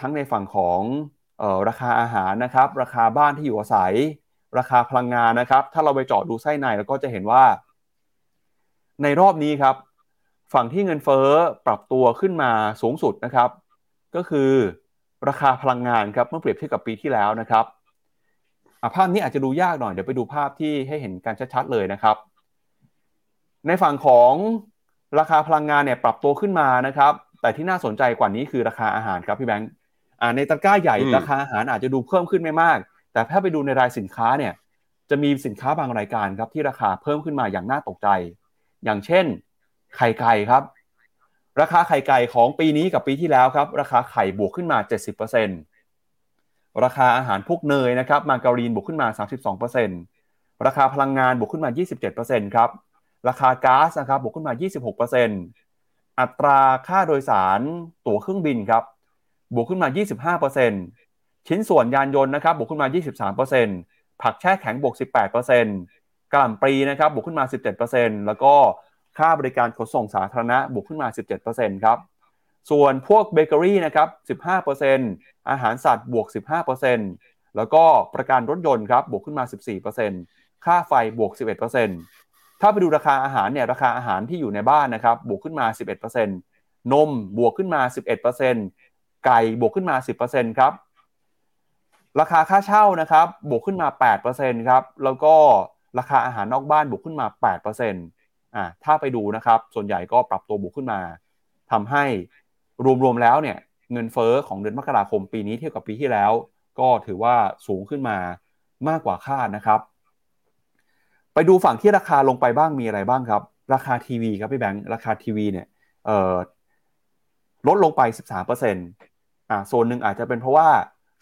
ทั้งในฝั่งของออราคาอาหารนะครับ ราคาบ้านที่อยู่อาศัย ราคาพลังงานนะครับ ถ้าเราไปเจาะดูไส้ในเราก็จะเห็นว่า ในรอบนี้ครับ ฝั่งที่เงินเฟอ้อปรับตัวขึ้นมาสูงสุดนะครับ ก็คือราคาพลังงานครับเมื่อเปรียบเทียบกับปีที่แล้วนะครับภาพนี้อาจจะดูยากหน่อยเดี๋ยวไปดูภาพที่ให้เห็นการชัดๆเลยนะครับ ในฝั่งของ ราคาพลังงานเนี่ยปรับตัวขึ้นมานะครับ แต่ที่น่าสนใจกว่านี้คือราคาอาหารครับพี่แบงค์ในตะกร้าใหญ่ราคาอาหารอาจจะดูเพิ่มขึ้นไม่มาก แต่ถ้าไปดูในรายสินค้าเนี่ย จะมีสินค้าบางรายการครับที่ราคาเพิ่มขึ้นมาอย่างน่าตกใจ อย่างเช่น ไข่ไก่ครับ ราคาไข่ไก่ของปีนี้กับปีที่แล้วครับ ราคาไข่บวกขึ้นมา 70%ราคาอาหารพวกเนยนะครับมาการีนบวกขึ้นมา 32%ราคาพลังงานบวกขึ้นมา 27%ครับ ราคาก๊าซนะครับบวกขึ้นมา 26%อัตราค่าโดยสารตั๋วเครื่องบินครับบวกขึ้นมา 25%ชิ้นส่วนยานยนต์นะครับบวกขึ้นมา 23%ผักแช่แข็งบวก 18%กล่ำปรีนะครับบวกขึ้นมา 17%แล้วก็ค่าบริการขนส่งสาธารณะบวกขึ้นมา 17%ครับส่วนพวกเบเกอรี่นะครับ 15%อาหารสัตว์บวก 15%แล้วก็ประกันรถยนต์ครับบวกขึ้นมา 14%ค่าไฟบวก 11% ถ้าไปดูราคาอาหารเนี่ยราคาอาหารที่อยู่ในบ้านนะครับบวกขึ้นมา 11%นมบวกขึ้นมา 11%ไก่บวกขึ้นมา 10%ครับราคาค่าเช่านะครับบวกขึ้นมา 8%ครับแล้วก็ราคาอาหารนอกบ้านบวกขึ้นมา 8%อ่าถ้าไปดูนะครับส่วนใหญ่ก็ปรับตัวบวกขึ้นมาทำให้รวมๆแล้วเนี่ยเงินเฟอ้อของเดือนมกราคมปีนี้เทียบกับปีที่แล้ว ก็ถือว่าสูงขึ้นมามากกว่าคาดนะครับ ไปดูฝั่งที่ราคาลงไปบ้างมีอะไรบ้างครับ ราคาทีวีครับพี่แบงค์ราคาทีวีเนี่ยลดลงไป 13%อ่าโซนหนึ่งอาจจะเป็นเพราะว่า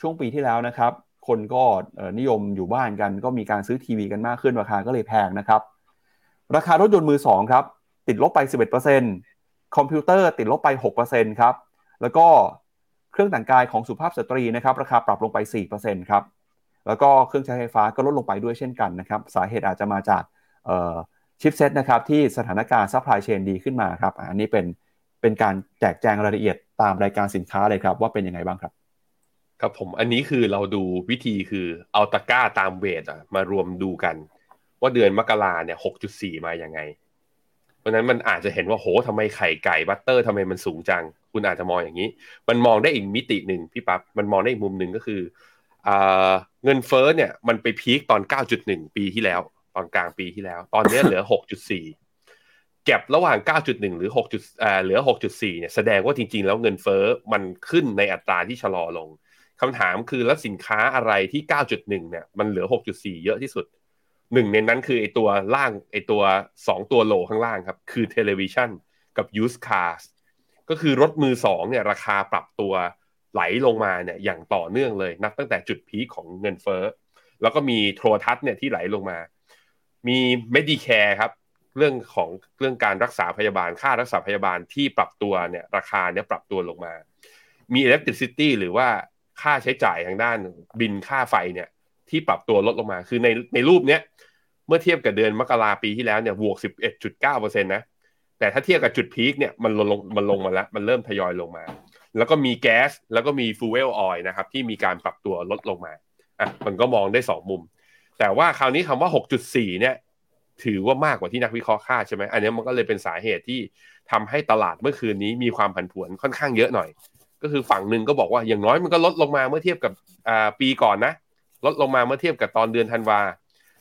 ช่วงปีที่แล้วนะครับ คนก็นิยมอยู่บ้านกันก็มีการซื้อทีวีกันมากขึ้นราคาก็เลยแพงนะครับ ราคารถยนต์มือสองครับ ติดลบไป 11%นคอมพิวเตอร์ติดลบไป 6%ครับ แล้วก็เครื่องแต่งกายของสุภาพสตรีนะครับ ราคาปรับลงไป 4%ครับ แล้วก็เครื่องใช้ไฟฟ้าก็ลดลงไปด้วยเช่นกันนะครับสาเหตุอาจจะมาจาก chipset นะครับที่สถานการณ์ supply chain ดีขึ้นมาครับอันนี้เป็นเป็นการแจกแจงรายละเอียดตามรายการสินค้าเลยครับ ว่าเป็นยังไงบ้างครับ ครับผมอันนี้คือเราดูวิธีคือเอาตะกร้าตาม weight อะมารวมดูกัน ว่าเดือนมกราเนี่ยหกจุดสี่มาอย่างไง เพราะนั้นมันอาจจะเห็นว่าโหทำไมไข่ไก่ butter ทำไมมันสูงจัง คุณอาจจะมองอย่างนี้ มันมองได้อีกมิติหนึ่งพี่ปับ๊บมันมองได้อีกมุมหนึ่งก็คือ เงินเฟ้อเนี่ยมันไปพีคตอน 9.1 ปีที่แล้ว ตอนกลางปีที่แล้ว ตอนนี้เหลือ 6.4 เก็บระหว่าง 9.1 หรือ6เหลือ 6.4 เนี่ยแสดงว่าจริง ๆ แล้วเงินเฟ้อมันขึ้นในอัตราที่ชะลอลงคำถามคือแล้วสินค้าอะไรที่ 9.1 เนี่ยมันเหลือ 6.4 เยอะที่สุดหนึ่งในนั้นคือไอตัวล่างไอตัว 2 ตัวโลข้างล่างครับ คือเทเลวิชันกับ used cars ก็คือรถมือสองเนี่ยราคาปรับตัว ไหลลงมาเนี่ยอย่างต่อเนื่องเลยนับตั้งแต่จุดพีคของเงินเฟ้อแล้วก็มีโทรทัศน์เนี่ยที่ไหลลงมา มี Medicare ครับเรื่องของเรื่องการรักษาพยาบาลค่ารักษาพยาบาลที่ปรับตัวเนี่ยราคาเนี่ยปรับตัวลงมา มี Electricity หรือว่าค่าใช้จ่ายทางด้านบินค่าไฟเนี่ยที่ปรับตัวลดลงมา คือในในรูปเนี้ยเมื่อเทียบกับเดือนมกราปีที่แล้วเนี่ยบวก 11.9%นะแต่ถ้าเทียบกับจุดพีคเนี่ยมันลงมันลงมาแล้ว มันเริ่มทยอยลงมา แล้วก็มีแก๊สแล้วก็มีฟูเอลออยนะครับที่มีการปรับตัวลดลงมาอะมันก็มองได้ 2 มุม แต่ว่าคราวนี้คำว่า 6.4 เนี่ย ถือว่ามากกว่าที่นักวิเคราะห์คาดใช่ไหมอันนี้มันก็เลยเป็นสาเหตุที่ทำให้ตลาดเมื่อคืนนี้มีความผันผวนค่อนข้างเยอะหน่อย ก็คือฝั่งหนึ่งก็บอกว่าอย่างน้อยมันก็ลดลงมาเมื่อเทียบกับปีก่อนนะ ลดลงมาเมื่อเทียบกับตอนเดือนธันวา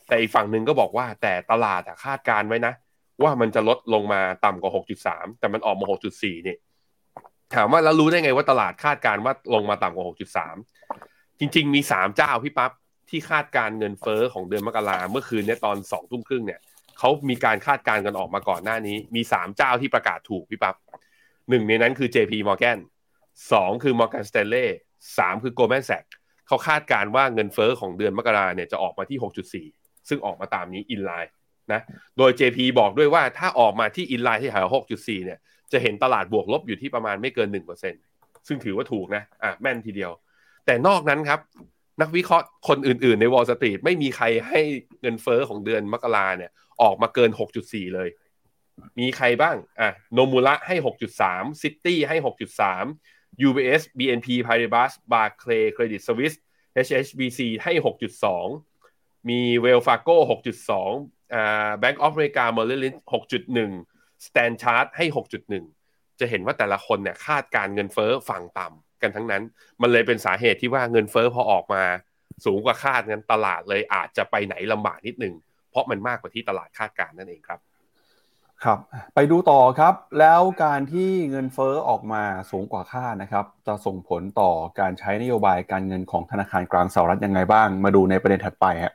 แต่อีกฝั่งหนึ่งก็บอกว่าแต่ตลาดคาดการไว้นะ ว่ามันจะลดลงมาต่ำกว่า 6.3 แต่มันออกมา 6.4นี่ย ถามว่าแล้วรู้ได้ไงว่าตลาดคาดการว่าลงมาต่ำกว่า 6.3 จริง ๆ มี 3 เจ้าพี่ปั๊บที่คาดการเงินเฟอ้อของเดือนมกราเมื่อคืนเนี้ตอนสองทุ่มครึ่งเนี่ยเขามีการคาดการกันออกมาก่อนหน้านี้ มี3เจ้าที่ประกาศถูกพี่ปับ๊บหนึ่งในนั้นคือ JP Morgan สองคือ Morgan Stanley สามคือ Goldman Sachs เขาคาดการว่าเงินเฟอ้อของเดือนมกราเนี่ยจะออกมาที่ 6.4 ซึ่งออกมาตามนี้อินไลน์นะ โดย JP บอกด้วยว่าถ้าออกมาที่อินไลน์ที่หาย6.4 เนี่ย จะเห็นตลาดบวกลบอยู่ที่ประมาณไม่เกิน 1%ซึ่งถือว่าถูกนะอะแม่นทีเดียว แต่นอกนั้นครับ นักวิเคราะห์คนอื่นๆ ใน Wall Street ไม่มีใครให้เงินเฟอ้อของเดือนมกราเนี่ย ออกมาเกิน 6.4 เลย มีใครบ้างอะโนมูระให้ 6.3 City ให้ 6.3 UBS BNP Paribas Barclay Credit Suisse HSBC ให้ 6.2 มี Wells Fargo 6.2อ่า Bank of America Merrill Lynch 6.1 Stand Chart ให้ 6.1 จะเห็นว่าแต่ละคนเนี่ยคาดการเงินเฟ้อฝั่งต่ำกันทั้งนั้น มันเลยเป็นสาเหตุที่ว่าเงินเฟ้อพอออกมาสูงกว่าคาดงั้นตลาดเลยอาจจะไปไหนลำบากนิดนึง เพราะมันมากกว่าที่ตลาดคาดการนั่นเองครับครับไปดูต่อครับแล้วการที่เงินเฟ้อออกมาสูงกว่าคาดนะครับ จะส่งผลต่อการใช้นโยบายการเงินของธนาคารกลางสหรัฐยังไงบ้าง มาดูในประเด็นถัดไปฮะ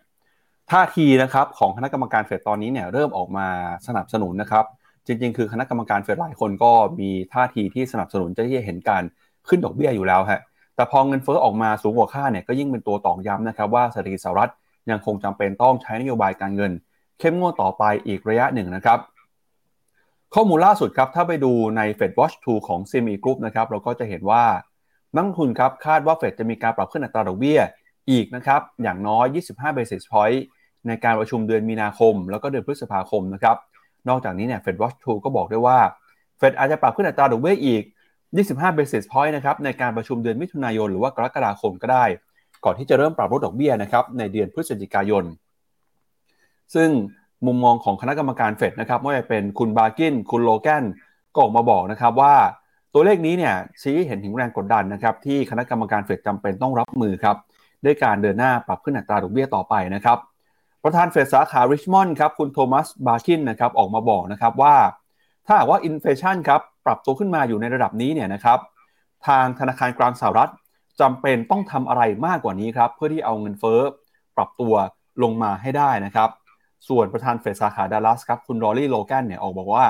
ท่าทีนะครับของคณะกรรมการเฟดตอนนี้เนี่ยเริ่มออกมาสนับสนุนนะครับ จริง ๆ คือคณะกรรมการเฟดหลายคนก็มีท่าทีที่สนับสนุนจะที่จะเห็นการขึ้นดอกเบี้ยอยู่แล้วฮะแต่พอเงินเฟ้อออกมาสูงกว่าคาดเนี่ยก็ยิ่งเป็นตัวตอกย้ำนะครับว่าเศรษฐกิจสหรัฐยังคงจำเป็นต้องใช้นโยบายการเงิน เข้มงวดต่อไปอีกระยะหนึ่งนะครับ ข้อมูลล่าสุดครับถ้าไปดูใน Fed Watch 2 ของ CME Group นะครับเราก็จะเห็นว่านักทุนครับคาดว่าเฟดจะมีการปรับขึ้นอัตราดอกเบี้ยอีกนะครับอย่างน้อย 25 basis point ในการประชุมเดือนมีนาคม แล้วก็เดือนพฤษภาคมนะครับ นอกจากนี้เนี่ย Fed Watch 2 ก็บอกได้ว่า เฟดอาจจะปรับขึ้นอัตราดอกเบี้ยอีก 25 basis point นะครับในการประชุมเดือนมิถุนายน หรือว่ากรกฎาคมก็ได้ ก่อนที่จะเริ่มปรับลดดอกเบี้ยนะครับในเดือนพฤศจิกายน ซึ่งมุมมองของคณะกรรมการเฟดนะครับไม่ว่าจะเป็นคุณบากินคุณโลแกนก็ออกมาบอกนะครับว่าตัวเลขนี้เนี่ยชี้เห็นถึงแรงกดดันนะครับที่คณะกรรมการเฟดจำเป็นต้องรับมือครับด้วยการเดินหน้าปรับขึ้นอัตราดอกเบี้ยต่อไปนะครับ ประธานเฟดสาขาริชมอนด์ครับคุณโทมัสบาคินนะครับออกมาบอกนะครับว่า ถ้าหากว่า inflation ครับปรับตัวขึ้นมาอยู่ในระดับนี้เนี่ยนะครับทางธนาคารกลางสหรัฐจำเป็นต้องทำอะไรมากกว่านี้ครับเพื่อที่เอาเงินเฟ้อปรับตัวลงมาให้ได้นะครับ ส่วนประธานเฟดสาขาดัลลัสครับคุณ Lorie Logan เนี่ยออกบอกว่า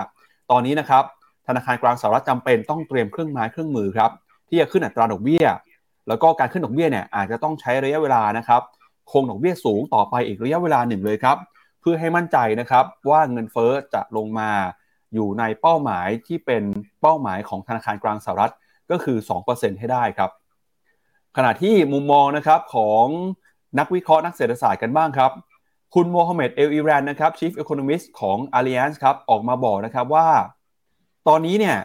ตอนนี้นะครับธนาคารกลางสหรัฐจำเป็นต้องเตรียมเครื่องไม้เครื่องมือครับที่จะขึ้นอัตราดอกเบี้ย แล้วก็การขึ้นดอกเบี้ยเนี่ยอาจจะต้องใช้ระยะเวลานะครับ คงดอกเบี้ยสูงต่อไปอีกระยะเวลาหนึ่งเลยครับ เพื่อให้มั่นใจนะครับว่าเงินเฟ้อจะลงมาอยู่ในเป้าหมายที่เป็นเป้าหมายของธนาคารกลางสหรัฐก็คือ 2%ให้ได้ครับ ขณะที่มุมมองนะครับของนักวิเคราะห์นักเศรษฐศาสตร์กันบ้างครับ คุณโมฮัมเหม็ดเอลอิรันนะครับ Chief Economist ของ Allianz ครับออกมาบอกนะครับว่า ตอนนี้เนี่ย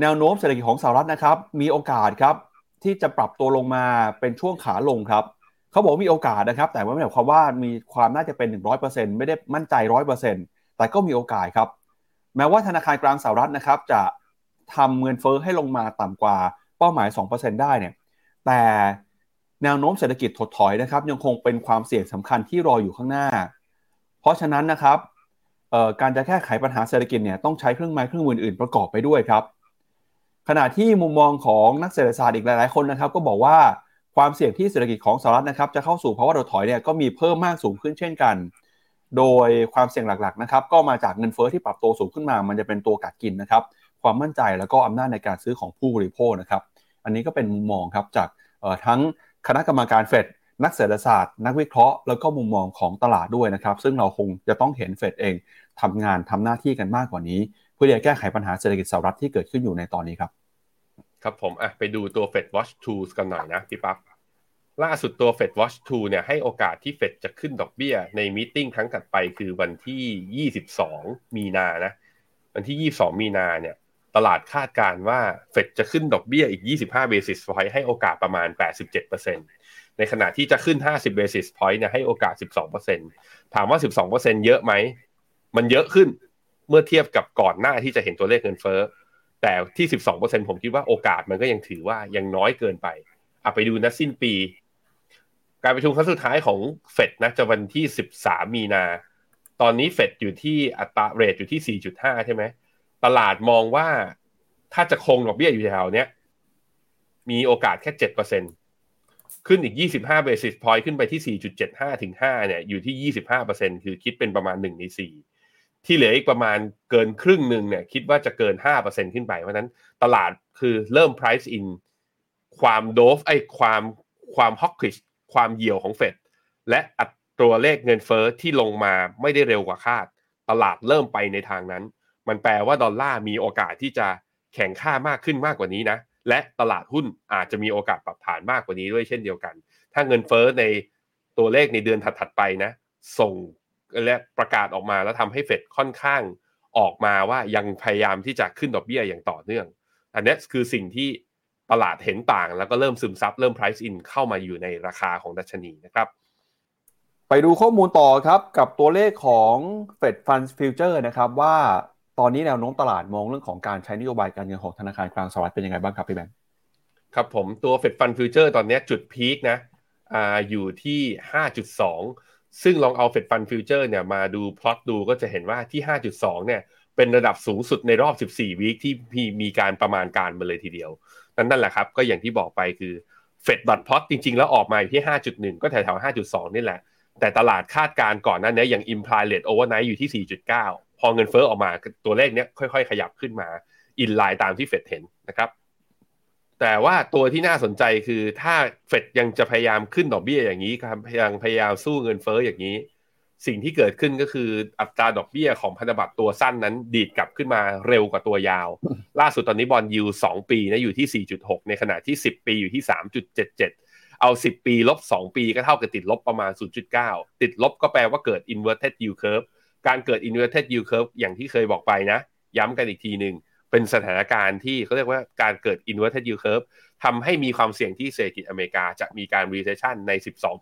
แนวโน้มเศรษฐกิจของสหรัฐนะครับ มีโอกาสครับที่จะปรับตัวลงมาเป็นช่วงขาลงครับ เขาบอกมีโอกาสนะครับ แต่ว่าไม่ได้หมความว่ามีความน่าจะเป็น 100%ไม่ได้มั่นใจ 100%แต่ก็มีโอกาสครับ แม้ว่าธนาคารกลางสหรัฐนะครับ จะทำเงินเฟ้อให้ลงมาต่ำกว่าเป้าหมาย 2%ได้เนี่ยแต่แนวโน้มเศรษฐกิจถดถอยนะครับ ยังคงเป็นความเสี่ยงสำคัญที่รออยู่ข้างหน้า เพราะฉะนั้นนะครับการจะแก้ไขปัญหาเศรษฐกิจเนี่ยต้องใช้เครื่องไม้เครื่องมืออื่นประกอบไปด้วยครับ ขณะที่มุมมองของนักเศรษฐศาสตร์อีกหลาย ๆ คนนะครับ ก็บอกว่า ความเสี่ยงที่เศรษฐกิจของสหรัฐนะครับจะเข้าสู่ภาวะถดถอยเนี่ยก็มีเพิ่มมากสูงขึ้นเช่นกัน โดยความเสี่ยงหลักๆนะครับก็มาจากเงินเฟ้อที่ปรับตัวสูงขึ้นมา มันจะเป็นตัวกัดกินนะครับความมั่นใจแล้วก็อำนาจในการซื้อของผู้บริโภคนะครับอันนี้ก็เป็นมุมมองครับจากทั้งคณะกรรมการเฟดนักเศรษฐศาสตร์ นักวิเคราะห์แล้วก็มุมมองของตลาดด้วยนะครับ ซึ่งเราคงจะต้องเห็นเฟดเองทำงานทำหน้าที่กันมากกว่านี้ เพื่อจะแก้ไขปัญหาเศรษฐกิจสหรัฐที่เกิดขึ้นอยู่ในตอนนี้ครับ ครับผมอะไปดูตัว Fed Watch Tools กันหน่อยนะพี่ปั๊บล่าสุดตัว Fed Watch 2 เนี่ยให้โอกาสที่เฟดจะขึ้นดอกเบี้ย ในมีติ้งครั้งถัดไปคือวันที่ 22 มีนานะ วันที่ 22 มีนาเนี่ย ตลาดคาดการว่าเฟดจะขึ้นดอกเบี้ยอีก 25 basis point ให้โอกาสประมาณ 87%ในขณะที่จะขึ้น 50 basis point เนี่ยให้โอกาส 12%ถามว่า 12%เยอะไหม มันเยอะขึ้นเมื่อเทียบกับก่อนหน้าที่จะเห็นตัวเลขเงินเฟ้อ แต่ที่ 12%ผมคิดว่าโอกาสมันก็ยังถือว่ายังน้อยเกินไปอะไปดูนะสิ้นปี การประชุมครั้งสุดท้ายของเฟดนะจะวันที่ 13 มีนา ตอนนี้เฟดอยู่ที่อัตรา rate อยู่ที่ 4.5 ใช่ไหม ตลาดมองว่าถ้าจะคงดอกเบี้ยอยู่แถวเนี้ย มีโอกาสแค่เจ็ดเปอร์เซ็นขึ้นอีกยี่สิบห้า basis point ขึ้นไปที่สี่จุดเจ็ดห้าถึงห้าเนี่ย อยู่ที่ยี่สิบห้าเปอร์เซ็นคือคิดเป็นประมาณหนึ่งในสี่ ที่เหลืออีกประมาณเกินครึ่งหนึ่งเนี่ยคิดว่าจะเกินห้าเปอร์เซ็นขึ้นไป เพราะนั้นตลาดคือเริ่ม price in ความโดฟไอ้ความความฮอกคิชความเหี่ยวของเฟดและอัตราเลขเงินเฟอ้อที่ลงมาไม่ได้เร็วกว่าคาด ตลาดเริ่มไปในทางนั้น มันแปลว่าดอลลาร์มีโอกาสที่จะแข่งค่ามากขึ้นมากกว่านี้นะ และตลาดหุ้นอาจจะมีโอกาสปรับฐานมากกว่านี้ด้วยเช่นเดียวกัน ถ้าเงินเฟ้อในตัวเลขในเดือนถัดๆไปนะ ส่ง และประกาศออกมาแล้วทำให้เฟดค่อนข้างออกมาว่ายังพยายามที่จะขึ้นดอกเบี้ยอย่างต่อเนื่อง อันนี้คือสิ่งที่ตลาดเห็นต่าง แล้วก็เริ่มซึมซับเริ่ม price in เข้ามาอยู่ในราคาของดัชนีนะครับ ไปดูข้อมูลต่อครับกับตัวเลขของ Fed Funds Future นะครับว่าตอนนี้แนวโน้มตลาดมองเรื่องของการใช้นโยบายการเงินของธนาคารกลางสหรัฐเป็นยังไงบ้างครับพี่แบงค์ครับผมตัว Fed Fund Futures ตอนนี้จุด peak นะอ่าอยู่ที่ 5.2 ซึ่งลองเอา Fed Fund Futures เนี่ยมาดูพลอตดูก็จะเห็นว่าที่ 5.2 เนี่ยเป็นระดับสูงสุดในรอบ 14 week ที่มีมีการประมาณการมาเลยทีเดียว นั่นนั่นแหละครับ ก็อย่างที่บอกไปคือเฟด Dot Plot จริง ๆ แล้วออกมาอยู่ที่ 5.1 ก็แถวๆ5.2 นี่แหละ แต่ตลาดคาดการก่อนนั้นเนี่ยอย่าง implied rate overnight อยู่ที่ 4.9 พอเงินเฟ้อออกมาตัวเลขนี้ค่อย ๆ ขยับขึ้นมาอินไลน์ตามที่เฟดเห็นนะครับ แต่ว่าตัวที่น่าสนใจคือถ้าเฟดยังจะพยายามขึ้นดอกเบี้ยอย่างนี้ครับยังพยายามสู้เงินเฟ้ออย่างนี้ สิ่งที่เกิดขึ้นก็คืออัตราดอกเบี้ยของพันธบัตรตัวสั้นนั้น ดีดกลับขึ้นมาเร็วกว่าตัวยาว ล่าสุดตอนนี้บอลยูสองปีนะอยู่ที่ 4.6 ในขณะที่ 10 ปีอยู่ที่ 3.77 เอา 10 ปีลบ 2 ปีก็เท่ากับติดลบประมาณ 0.9 ติดลบก็แปลว่าเกิด inverted yield curve การเกิด inverted yield curve อย่างที่เคยบอกไปนะ ย้ำกันอีกทีหนึ่ง เป็นสถานการณ์ที่เขาเรียกว่าการเกิด inverted yield curve ทำให้มีความเสี่ยงที่เศรษฐกิจอเมริกาจะมีการ recession ใน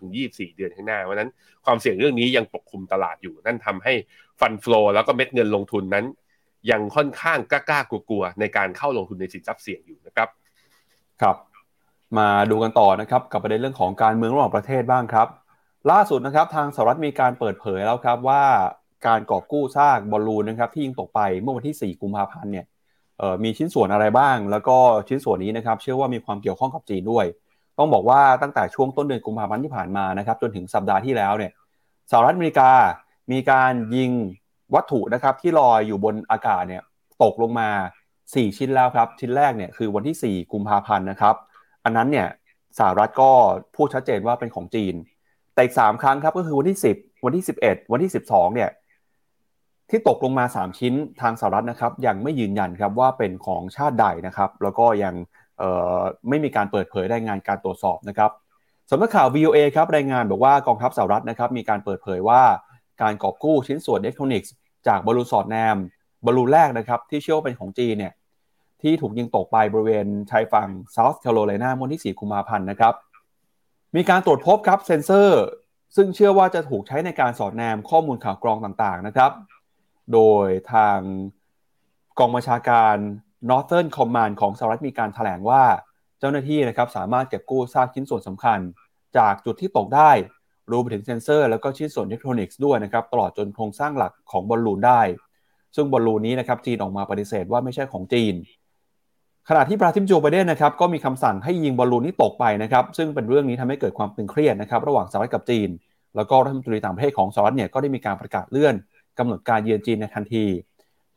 12-24 เดือนข้างหน้า เพราะนั้นความเสี่ยงเรื่องนี้ยังปกคลุมตลาดอยู่ นั่นทำให้ฟันฟลอแล้วก็เม็ดเงินลงทุนนั้น ยังค่อนข้างกล้ากลัวๆในการเข้าลงทุนในสินทรัพย์เสี่ยงอยู่นะครับ ครับ มาดูกันต่อนะครับกับประเด็นเรื่องของการเมืองระหว่างประเทศบ้างครับ ล่าสุดนะครับทางสหรัฐมีการเปิดเผยแล้วครับว่าการกอบกู้ซากบอลลูนนะครับที่ยิงตกไปเมื่อวันที่ 4 กุมภาพันธ์เนี่ย มีชิ้นส่วนอะไรบ้าง แล้วก็ชิ้นส่วนนี้นะครับเชื่อว่ามีความเกี่ยวข้องกับจีนด้วย ต้องบอกว่าตั้งแต่ช่วงต้นเดือนกุมภาพันธ์ที่ผ่านมานะครับจนถึงสัปดาห์ที่แล้วเนี่ยสหรัฐอเมริกามีการยิงวัตถุนะครับที่ลอยอยู่บนอากาศเนี่ยตกลงมา 4 ชิ้นแล้วครับ ชิ้นแรกเนี่ยคือวันที่ 4 กุมภาพันธ์นะครับ อันนั้นเนี่ยสหรัฐก็พูดชัดเจนว่าเป็นของจีน แต่อีก 3 ครั้งครับก็คือวันที่ 10 วันที่ 11 วันที่ 12เนี่ย ที่ตกลงมา 3 ชิ้นทางสหรัฐนะครับยังไม่ยืนยันครับว่าเป็นของชาติใดนะครับแล้วก็ยังไม่มีการเปิดเผยรายงานการตรวจสอบนะครับสำนักข่าว VOA ครับรายงานบอกว่ากองทัพสหรัฐนะครับมีการเปิดเผยว่าการกอบกู้ชิ้นส่วนอิเล็กทรอนิกส์จากบอลลูนสอดแนมบอลลูนแรกนะครับที่เชื่อว่าเป็นของจีนเนี่ยที่ถูกยิงตกไปบริเวณชายฝั่งเซาท์แคโรไลนาเมื่อที่ 4 กุมภาพันธ์นะครับมีการตรวจพบครับเซนเซอร์ ซึ่งเชื่อว่าจะถูกใช้ในการสอดแนมข้อมูลข่าวกรองต่างๆนะครับ โดยทางกองบัญชาการ Northern Command ของสหรัฐมีการแถลงว่าเจ้าหน้าที่นะครับสามารถเก็บกู้ซากชิ้นส่วนสำคัญ จากจุดที่ตกได้รวมไปถึงเซนเซอร์แล้วก็ชิ้นส่วนอิเล็กทรอนิกส์ด้วยนะครับตลอดจนโครงสร้างหลักของบอลลูนได้ ซึ่งบอลลูนนี้นะครับจีนออกมาปฏิเสธว่าไม่ใช่ของจีน ขณะที่ประธานาธิบดีโจไบเดนนะครับก็มีคำสั่งให้ยิงบอลลูนที่ตกไปนะครับซึ่งเป็นเรื่องนี้ทำให้เกิดความตึงเครียดนะครับระหว่างสหรัฐกับจีน แล้วก็รัฐมนตรีต่างประเทศของสหรัฐเนี่ยก็ได้มีการประกาศเลื่อน กำหนดการเยือนจีนในทันที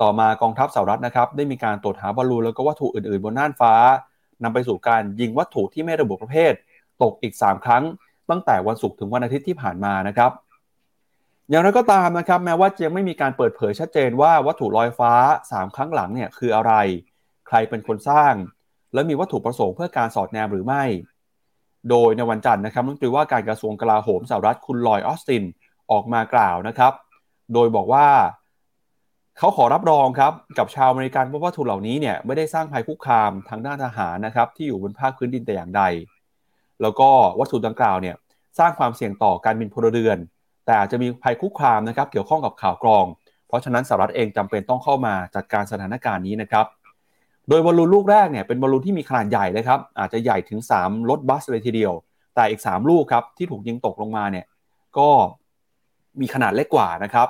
ต่อมากองทัพสหรัฐนะครับได้มีการตรวจหาบอลลูนแล้วก็วัตถุอื่นๆ บนน่านฟ้านำไปสู่การยิงวัตถุที่ไม่ระบุประเภท ตกอีก 3 ครั้ง ตั้งแต่วันศุกร์ถึงวันอาทิตย์ที่ผ่านมานะครับ อย่างไรก็ตามนะครับแม้ว่าจะไม่มีการเปิดเผยชัดเจนว่าวัตถุลอยฟ้า 3 ครั้งหลังเนี่ยคืออะไร ใครเป็นคนสร้าง และมีวัตถุประสงค์เพื่อการสอดแนมหรือไม่ โดยในวันจันทร์นะครับรัฐมนตรีว่าการกระทรวงกลาโหมสหรัฐคุณลอยออสตินออกมากล่าวนะครับ โดยบอกว่าเขาขอรับรองครับกับชาวอเมริกันว่าวัตถุเหล่านี้เนี่ยไม่ได้สร้างภัยคุกคามทางด้านทหารนะครับที่อยู่บนภาคพื้นดินแต่อย่างใด แล้วก็วัตถุดังกล่าวเนี่ยสร้างความเสี่ยงต่อการบินพลเรือน แต่อาจจะมีภัยคุกคามนะครับเกี่ยวข้องกับข่าวกรอง เพราะฉะนั้นสหรัฐเองจำเป็นต้องเข้ามาจัดการสถานการณ์นี้นะครับโดยบอลลูนลูกแรกเนี่ยเป็นบอลลูนที่มีขนาดใหญ่เลยครับอาจจะใหญ่ถึง 3 รถบัสเลยทีเดียว แต่อีก 3 ลูกครับที่ถูกยิงตกลงมาเนี่ยก็มีขนาดเล็กกว่านะครับ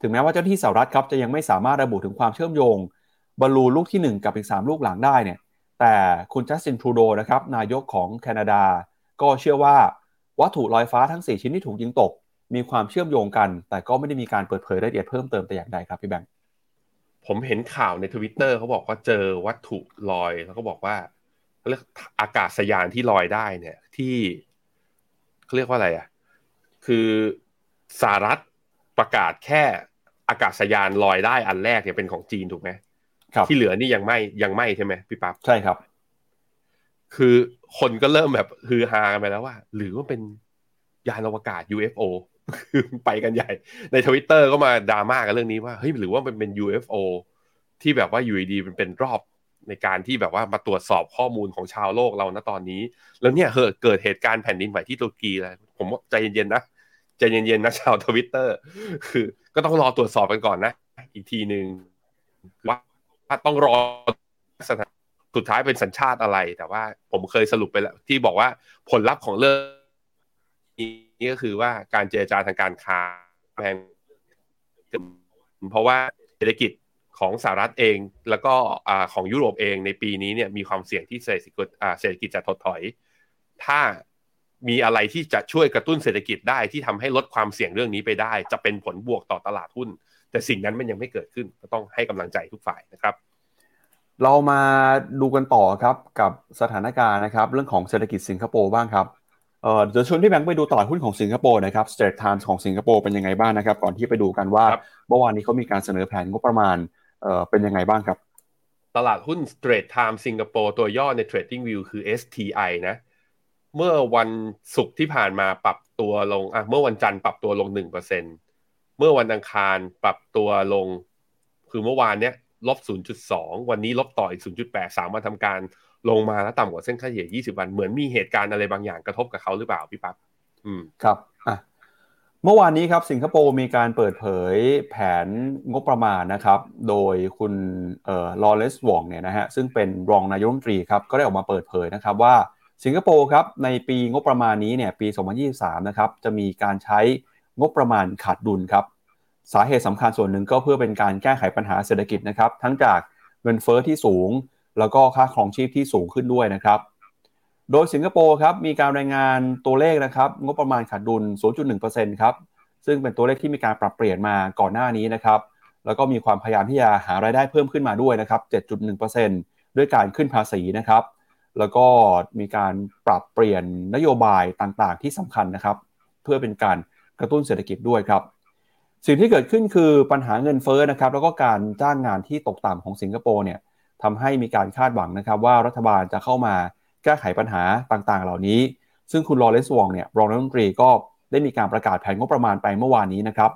ถึงแม้ว่าเจ้าที่สหรัฐครับจะยังไม่สามารถระบุถึงความเชื่อมโยงบอลลูนลูกที่ 1 กับอีก 3 ลูกหลังได้เนี่ยแต่คุณจัสตินทรูโดนะครับนายกของแคนาดา ก็เชื่อว่าวัตถุลอยฟ้าทั้ง 4 ชิ้นที่ถูกยิงตก มีความเชื่อมโยงกัน แต่ก็ไม่ได้มีการเปิดเผยรายละเอียดเพิ่มเติมแต่อย่างใดครับพี่แบงค์ผมเห็นข่าวในทวิตเตอร์เขาบอกว่าเจอวัตถุลอยแล้วก็บอกว่าเขาเรียกอากาศยานที่ลอยได้เนี่ยที่เขาเรียกว่าอะไรอะคือสหรัฐประกาศแค่ อากาศยานลอยได้อันแรกเนี่ยเป็นของจีนถูกไหมครับที่เหลือนี่ยังไม่ยังไม่ใช่ไหมพี่ปั๊บใช่ครับ คือคนก็เริ่มแบบฮือฮากันไปแล้วว่า หรือว่าเป็นยานอวกาศ UFO คือไปกันใหญ่ ในทวิตเตอร์ก็มาดราม่ากันเรื่องนี้ว่าเฮ้ยหรือว่ามันเป็น UFO ที่แบบว่าอยู่ดีมันเป็นรอบในการที่แบบว่ามาตรวจสอบข้อมูลของชาวโลกเรานะตอนนี้ แล้วเนี่ยเกิดเหตุการณ์แผ่นดินไหวที่ตุรกีเลยผมว่าใจเย็นๆนะ ใจเย็นๆนะชาวทวิตเตอร์คือ ก็ต้องรอตรวจสอบกันก่อนนะ อีกทีหนึ่งว่าต้องรอสุดท้ายเป็นสัญชาติอะไร แต่ว่าผมเคยสรุปไปแล้ว ที่บอกว่าผลลัพธ์ของเรื่องนี้ก็คือว่าการเจรจาทางการค้าแพงเพราะว่าเศรษฐกิจของสหรัฐเอง แล้วก็ของยุโรปเองในปีนี้เนี่ยมีความเสี่ยงที่เศรษฐกิจเศรษฐกิจจะถดถอย ถ้า มีอะไรที่จะช่วยกระตุ้นเศรษฐกิจได้ที่ทำให้ลดความเสี่ยงเรื่องนี้ไปได้ จะเป็นผลบวกต่อตลาดหุ้น แต่สิ่งนั้นมันยังไม่เกิดขึ้น ก็ต้องให้กำลังใจทุกฝ่ายนะครับ เรามาดูกันต่อครับกับสถานการณ์นะครับ เรื่องของเศรษฐกิจสิงคโปร์บ้างครับเอ่อเดี๋ยวชวนพี่แบงค์ไปดูตลาดหุ้นของสิงคโปร์นะครับ Straits Times ของสิงคโปร์เป็นยังไงบ้างนะครับ ก่อนที่ไปดูกันว่าเมื่อวานนี้เขามีการเสนอแผนงบประมาณเอ่อเป็นยังไงบ้างครับ ตลาดหุ้น Straits Times สิงคโปร์ตัวย่อใน Trading View คือ STI นะ เมื่อวันศุกร์ที่ผ่านมาปรับตัวลงอะเมื่อวันจันทร์ปรับตัวลงหนึ่งเปอร์เซ็นเมื่อวันอังคารปรับตัวลง คือเมื่อวานเนี้ยลบ0.2วันนี้ลบต่ออีก0.8 3วันทำการลงมาแล้วต่ำกว่าเส้นค่าเฉลี่ย20วัน เหมือนมีเหตุการณ์อะไรบางอย่างกระทบกับเขาหรือเปล่าพี่ปั๊บอืมครับอะเมื่อวานนี้ครับสิงคโปร์มีการเปิดเผยแผนงบประมาณนะครับ โดยคุณเอ่อลอเรนซ์วองเนี่ยนะฮะซึ่งเป็นรองนายกรัฐมนตรีครับก็ได้ออกมาเปิดเผยนะครับว่า สิงคโปร์ครับในปีงบประมาณนี้เนี่ยปี 2023 นะครับจะมีการใช้งบประมาณขาดดุลครับสาเหตุสำคัญส่วนหนึ่งก็เพื่อเป็นการแก้ไขปัญหาเศรษฐกิจนะครับทั้งจากเงินเฟอ้อที่สูง แล้วก็ค่าครองชีพที่สูงขึ้นด้วยนะครับ โดยสิงคโปร์ครับมีการรายงานตัวเลขนะครับงบประมาณขาดดุล 0.1%ครับซึ่งเป็นตัวเลขที่มีการปรับเปลี่ยนมาก่อนหน้านี้นะครับแล้วก็มีความพยายามที่จะหารายได้เพิ่มขึ้นมาด้วยนะครับ 7.1%ด้วยการขึ้นภาษีนะครับ แล้วก็มีการปรับเปลี่ยนนโยบายต่างๆ ที่สำคัญนะครับ เพื่อเป็นการกระตุ้นเศรษฐกิจด้วยครับ สิ่งที่เกิดขึ้นคือปัญหาเงินเฟ้อนะครับ แล้วก็การจ้างงานที่ตกต่ำของสิงคโปร์เนี่ยทำให้มีการคาดหวังนะครับ ว่ารัฐบาลจะเข้ามาแก้ไขปัญหาต่างๆ เหล่านี้ ซึ่งคุณลอเรนซ์วองเนี่ยรองรัฐมนตรีก็ได้มีการประกาศแผนงบประมาณไปเมื่อวานนี้นะครับ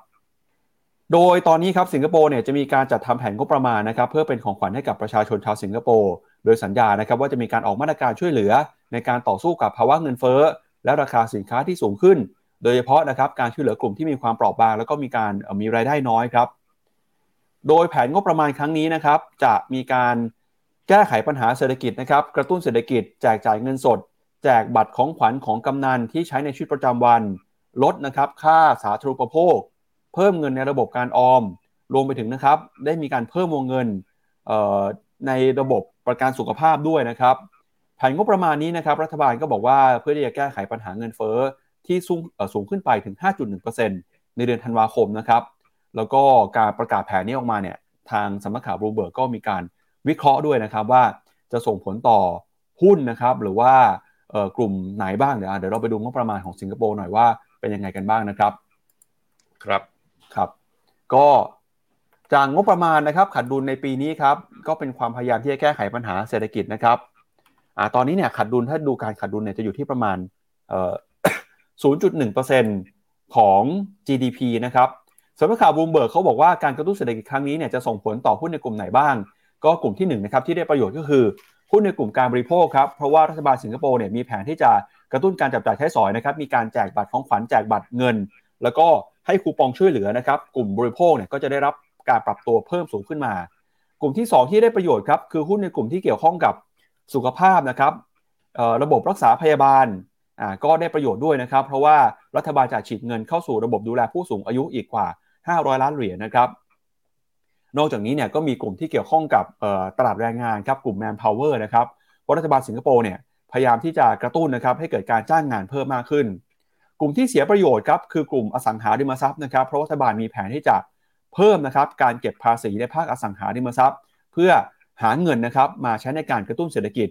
โดยตอนนี้ครับสิงคโปร์เนี่ยจะมีการจัดทำแผนงบประมาณนะครับ เพื่อเป็นของขวัญให้กับประชาชนชาวสิงคโปร์ โดยสัญญานะครับว่าจะมีการออกมาตรการช่วยเหลือ ในการต่อสู้กับภาวะเงินเฟ้อ และราคาสินค้าที่สูงขึ้น โดยเฉพาะนะครับการช่วยเหลือกลุ่มที่มีความเปราะบาง แล้วก็มีการมีรายได้น้อยครับ โดยแผนงบประมาณครั้งนี้นะครับ จะมีการแก้ไขปัญหาเศรษฐกิจนะครับ กระตุ้นเศรษฐกิจแจกจ่ายเงินสด แจกบัตรของขวัญของกำนันที่ใช้ในชีวิตประจำวัน ลดนะครับค่าสาธารณูปโภค เพิ่มเงินในระบบการออม รวมไปถึงนะครับ ได้มีการเพิ่มวงเงินในระบบ ประกันสุขภาพด้วยนะครับแผนงบประมาณนี้นะครับรัฐบาลก็บอกว่าเพื่อที่จะแก้ไขปัญหาเงินเฟ้อที่สูงสูงขึ้นไปถึง 5.1%ในเดือนธันวาคมนะครับ แล้วก็การประกาศแผนนี้ออกมาเนี่ยทางสำนักข่าวบลูเบิร์กก็มีการวิเคราะห์ด้วยนะครับว่าจะส่งผลต่อหุ้นนะครับหรือว่ากลุ่มไหนบ้างเดี๋ยวเดี๋ยวเราไปดูงบประมาณของสิงคโปร์หน่อยว่าเป็นยังไงกันบ้างนะครับ ครับครับ ก็ จากงบประมาณนะครับขาดดุลในปีนี้ครับก็เป็นความพยายามที่จะแก้ไขปัญหาเศรษฐกิจนะครับอ่าตอนนี้เนี่ยขาดดุลถ้าดูการขาดดุลเนี่ยจะอยู่ที่ประมาณเอ่อ0.1%ของ GDP นะครับสำนักข่าวบูมเบิร์กเขาบอกว่าการกระตุ้นเศรษฐกิจครั้งนี้เนี่ยจะส่งผลต่อหุ้นในกลุ่มไหนบ้าง ก็กลุ่มที่1นนะครับที่ได้ประโยชน์ก็คือหุ้นในกลุ่มการบริโภคครับเพราะว่ารัฐบาลสิงคโปร์เนี่ยมีแผนที่จะกระตุ้นการจับจ่ายใช้สอยนะครับมีการแจกบัตรของขวัญแจกบัตรเงิน แล้วก็ให้คูปองช่วยเหลือนะครับกลุ่มบริโภคเนี่ยก็จะได้รับ การปรับตัวเพิ่มสูงขึ้นมา กลุ่มที่ 2 ที่ได้ประโยชน์ครับคือหุ้นในกลุ่มที่เกี่ยวข้องกับสุขภาพนะครับระบบรักษาพยาบาลก็ได้ประโยชน์ด้วยนะครับ เพราะว่ารัฐบาลจะฉีดเงินเข้าสู่ระบบดูแลผู้สูงอายุอีกกว่า 500 ล้านเหรียญนะครับ นอกจากนี้เนี่ยก็มีกลุ่มที่เกี่ยวข้องกับตลาดแรงงานครับกลุ่ม Manpower นะครับเพราะรัฐบาลสิงคโปร์เนี่ยพยายามที่จะกระตุ้นนะครับให้เกิดการจ้างงานเพิ่มมากขึ้น กลุ่มที่เสียประโยชน์ครับคือกลุ่มอสังหาริมทรัพย์นะครับเพราะรัฐบาลมีแผนที่จะ เพิ่มนะครับการเก็บภาษีในภาคอสังหาริมทรัพย์ เพื่อหาเงินนะครับมาใช้ในการกระตุ้นเศรษฐกิจ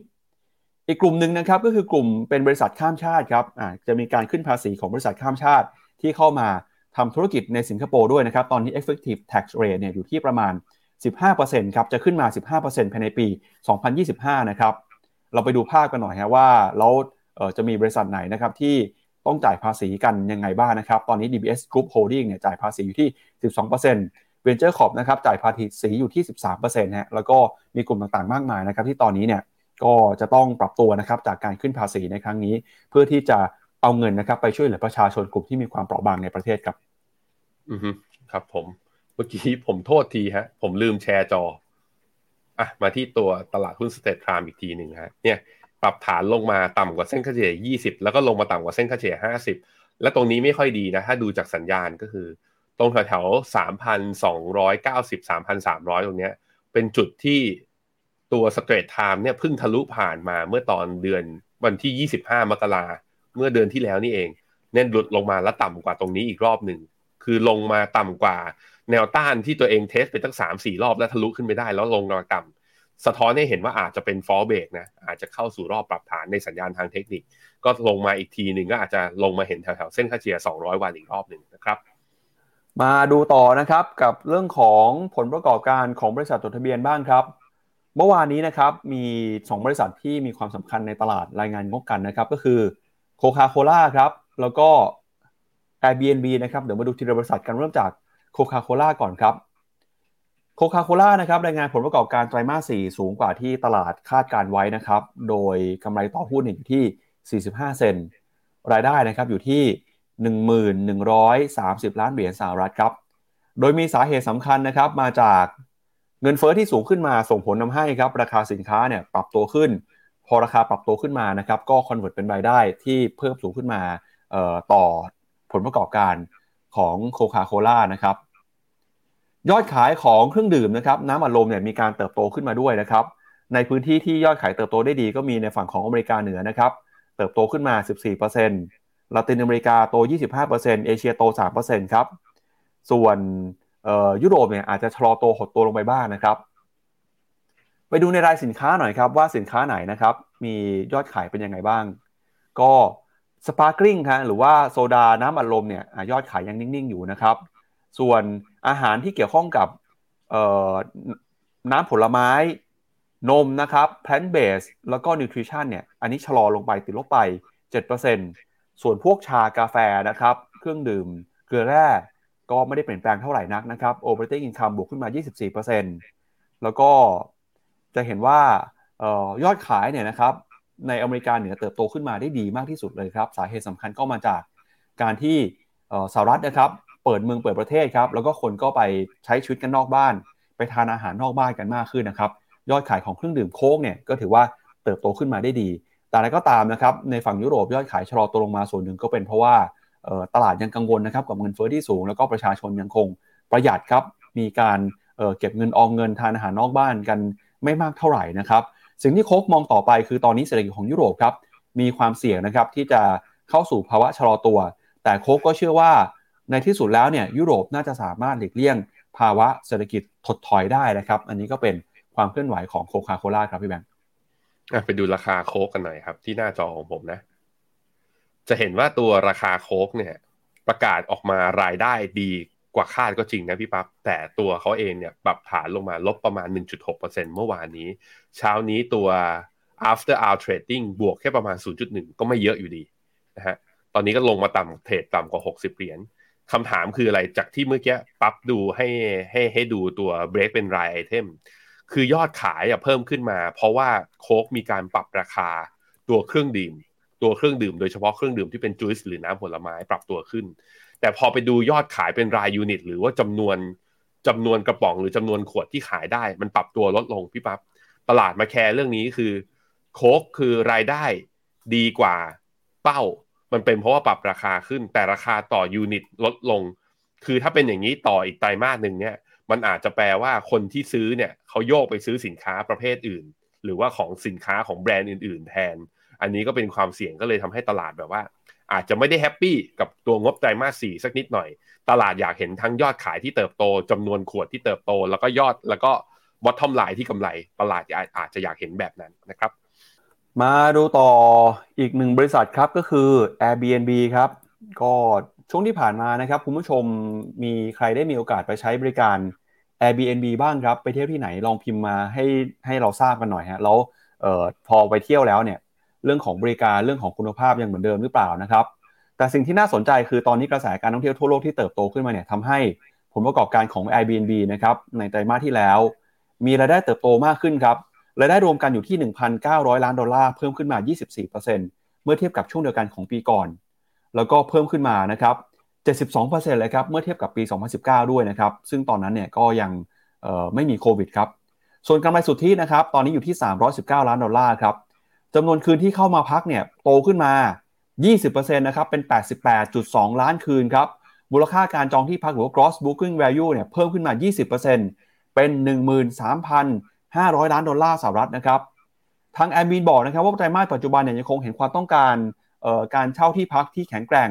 อีกกลุ่มหนึ่งนะครับก็คือกลุ่มเป็นบริษัทข้ามชาติครับจะมีการขึ้นภาษีของบริษัทข้ามชาติที่เข้ามาทำธุรกิจในสิงคโปร์ด้วยนะครับ ตอนนี้ effective tax rate เนี่ยอยู่ที่ประมาณ 15%ครับ จะขึ้นมา 15%ภายในปี 2025 นะครับ เราไปดูภาพกันหน่อยฮะว่า แล้วจะมีบริษัทไหนนะครับที่ ต้องจ่ายภาษีกันยังไงบ้างนะครับ ตอนนี้ DBS Group Holding เนี่ยจ่ายภาษีอยู่ที่ 12% Venture Corp นะครับจ่ายภาษีอยู่ที่ 13%ฮะแล้วก็มีกลุ่มต่างๆมากมายนะครับที่ตอนนี้เนี่ยก็จะต้องปรับตัวนะครับจากการขึ้นภาษีในครั้งนี้ เพื่อที่จะเอาเงินนะครับไปช่วยเหลือประชาชนกลุ่มที่มีความเปราะบางในประเทศครับ อือครับผมเมื่อกี้ผมโทษทีฮะ ผมลืมแชร์จออะมาที่ตัวตลาดหุ้น Straits Times อีกทีหนึ่งฮะเนี่ย ปรับฐานลงมาต่ำกว่าเส้นค่าเฉลี่ย 20 แล้วก็ลงมาต่ำกว่าเส้นค่าเฉลี่ย 50 และตรงนี้ไม่ค่อยดีนะ ถ้าดูจากสัญญาณก็คือ ตรงแถวๆ3,290 3,300 ตรงเนี้ย เป็นจุดที่ตัว Straits Times เนี่ยเพิ่งทะลุผ่านมาเมื่อตอนเดือนวันที่ 25 มกราเมื่อเดือนที่แล้วนี่เองเนี่ยหลุดลงมาแล้วต่ำกว่าตรงนี้อีกรอบหนึ่ง คือลงมาต่ำกว่าแนวต้านที่ตัวเอง test ไปตั้งสามสี่รอบแล้วทะลุขึ้นไปได้แล้วลงมาต่ำ สะท้อนให้เห็นว่าอาจจะเป็น false break นะอาจจะเข้าสู่รอบปรับฐานในสัญญาณทางเทคนิค ก็ลงมาอีกทีหนึ่งก็อาจจะลงมาเห็นแถวๆเส้นค่าเฉลี่ย 200 วันอีกรอบหนึ่งนะครับ มาดูต่อนะครับกับเรื่องของผลประกอบการของบริษัทจดทะเบียนบ้างครับ เมื่อวานนี้นะครับมี 2 บริษัทที่มีความสำคัญในตลาดรายงานงบกันนะครับ ก็คือโคคาโคล่าครับแล้วก็ Airbnb นะครับเดี๋ยวมาดูทีละบริษัทกันเริ่มจากโคคาโคล่าก่อนครับ โคคาโคล่านะครับรายงานผลประกอบการไตรมาส 4 สูงกว่าที่ตลาดคาดการไว้นะครับ โดยกำไรต่อหุ้นอยู่ที่ 45 เซนรายได้นะครับอยู่ที่ 1,130 ล้านเหรียญสหรัฐครับ โดยมีสาเหตุสำคัญนะครับมาจากเงินเฟ้อที่สูงขึ้นมาส่งผลทำให้ครับราคาสินค้าเนี่ยปรับตัวขึ้น พอราคาปรับตัวขึ้นมานะครับก็ convert เป็นรายได้ที่เพิ่มสูงขึ้นมาต่อผลประกอบการของโคคาโคล่านะครับ ยอดขายของเครื่องดื่มนะครับน้ำอัดลมเนี่ยมีการเติบโตขึ้นมาด้วยนะครับในพื้นที่ที่ยอดขายเติบโตได้ดีก็มีในฝั่งของอเมริกาเหนือนะครับเติบโตขึ้นมา 14%ลาตินอเมริกาโต 25%เอเชียโต 3%ครับส่วนยุโรปเนี่ยอาจจะชะลอโตหดตัวลงไปบ้างนะครับ ไปดูในรายสินค้าหน่อยครับว่าสินค้าไหนนะครับมียอดขายเป็นยังไงบ้าง ก็สปาร์กลิงครับหรือว่าโซดาน้ำอัดลมเนี่ยยอดขายยังนิ่งๆอยู่นะครับ ส่วน อาหารที่เกี่ยวข้องกับน้ำผลไม้นมนะครับ plant based แล้วก็ nutrition เนี่ยอันนี้ชะลอลงไปติดลบไป 7%ส่วนพวกชากาแฟนะครับเครื่องดื่มเกลือแร่ก็ไม่ได้เปลี่ยนแปลงเท่าไหร่นักนะครับ operating income บวกขึ้นมา 24%แล้วก็จะเห็นว่ายอดขายเนี่ยนะครับในอเมริกาเหนือเติบโตขึ้นมาได้ดีมากที่สุดเลยครับ สาเหตุสำคัญก็มาจากการที่สหรัฐนะครับ เปิดเมืองเปิดประเทศครับ แล้วก็คนก็ไปใช้ชีวิตกันนอกบ้าน ไปทานอาหารนอกบ้านกันมากขึ้นนะครับ ยอดขายของเครื่องดื่มโค้กเนี่ยก็ถือว่าเติบโตขึ้นมาได้ดี แต่อะไรก็ตามนะครับ ในฝั่งยุโรปยอดขายชะลอตัวลงมาส่วนหนึ่งก็เป็นเพราะว่าตลาดยังกังวลนะครับกับเงินเฟ้อที่สูง แล้วก็ประชาชนยังคงประหยัดครับ มีการเก็บเงินออมเงินทานอาหารนอกบ้านกันไม่มากเท่าไหร่นะครับ สิ่งที่โคกมองต่อไปคือตอนนี้เศรษฐกิจของยุโรปครับมีความเสี่ยงนะครับที่จะเข้าสู่ภาวะชะลอตัว แต่โคกก็เชื่อว่า ในที่สุดแล้วเนี่ยยุโรปน่าจะสามารถหลีกเลี่ยง ภาวะเศรษฐกิจถดถอยได้นะครับ อันนี้ก็เป็นความเคลื่อนไหวของโคคาโคล่าครับพี่แบงค์ไปดูราคาโค้กกันหน่อยครับ ที่หน้าจอของผมนะ จะเห็นว่าตัวราคาโค้กเนี่ย ประกาศออกมารายได้ดีกว่าคาดก็จริงนะพี่ปับ๊บแต่ตัวเขาเองเนี่ยปรับฐานลงมาลบประมาณ 1.6%เมื่อวานนี้ เช้านี้ตัว after hour trading บวกแค่ประมาณ 0.1 ก็ไม่เยอะอยู่ดีนะฮะตอนนี้ก็ลงมาต่ำเทรดต่ำกว่า 60 เหรียญ คำถามคืออะไรจากที่เมื่อกี้ปั๊บดูให้ให้ให้ดูตัว break เป็นรายไอเทมคือยอดขายเพิ่มขึ้นมา เพราะว่าโค้กมีการปรับราคาตัวเครื่องดื่ม ตัวเครื่องดื่มโดยเฉพาะเครื่องดื่มที่เป็นจูสหรือน้ำผลไม้ปรับตัวขึ้น แต่พอไปดูยอดขายเป็นรายยูนิต หรือว่าจำนวนจำนวนกระป๋องหรือจำนวนขวดที่ขายได้ มันปรับตัวลดลงพี่ปับ๊บตลาดมา care เรื่องนี้คือ โค้กคือรายได้ดีกว่าเป้า มันเป็นเพราะว่าปรับราคาขึ้นแต่ราคาต่อ unit ลดลง คือถ้าเป็นอย่างนี้ต่ออีกไตรมาสหนึ่งเนี่ย มันอาจจะแปลว่าคนที่ซื้อเนี่ยเขาโยกไปซื้อสินค้าประเภทอื่น หรือว่าของสินค้าของแบรนด์อื่น ๆ แทน อันนี้ก็เป็นความเสี่ยงก็เลยทำให้ตลาดแบบว่า อาจจะไม่ได้ happy กับตัวงบไตรมาสสี่สักนิดหน่อย ตลาดอยากเห็นทั้งยอดขายที่เติบโตจำนวนขวดที่เติบโต แล้วก็ยอดแล้วก็บอททอมไลน์ที่กำไรตลาดอาจจะอยากเห็นแบบนั้นนะครับ มาดูต่ออีกหนึ่งบริษัทครับก็คือ Airbnb ครับ ก็ช่วงที่ผ่านมานะครับ คุณผู้ชมมีใครได้มีโอกาสไปใช้บริการ Airbnb บ้างครับ ไปเที่ยวที่ไหนลองพิมพ์มาให้ให้เราทราบกันหน่อยฮะแล้วออพอไปเที่ยวแล้วเนี่ยเรื่องของบริการเรื่องของคุณภาพยังเหมือนเดิมหรือเปล่านะครับ แต่สิ่งที่น่าสนใจคือตอนนี้กระแสการท่องเที่ยวทั่วโลกที่เติบโตขึ้นมาเนี่ยทำให้ผลประกอบการของ Airbnb นะครับในไตรมาสที่แล้ว มีรายได้เติบโตมากขึ้นครับ รายได้รวมกันอยู่ที่ 1,900 ล้านดอลลาร์เพิ่มขึ้นมา 24%เมื่อเทียบกับช่วงเดียวกันของปีก่อน แล้วก็เพิ่มขึ้นมานะครับ72%เลยครับเมื่อเทียบกับปี 2019 ด้วยนะครับ ซึ่งตอนนั้นเนี่ยก็ยังไม่มีโควิดครับ ส่วนกำไรสุทธินะครับ ตอนนี้อยู่ที่ 319 ล้านดอลลาร์ครับจำนวนคืนที่เข้ามาพักเนี่ยโตขึ้นมา 20%นะครับ เป็น 88.2 ล้านคืนครับ มูลค่าการจองที่พักหรือว่า gross booking value เนี่ยเพิ่มขึ้นมา 20%เป็น 13,000 500 ล้านดอลลาร์สหรัฐนะครับ ทางแอมบีนบอกนะครับว่าไตรมาสปัจจุบันเนี่ยยังคงเห็นความต้องการการเช่าที่พักที่แข็งแกร่ง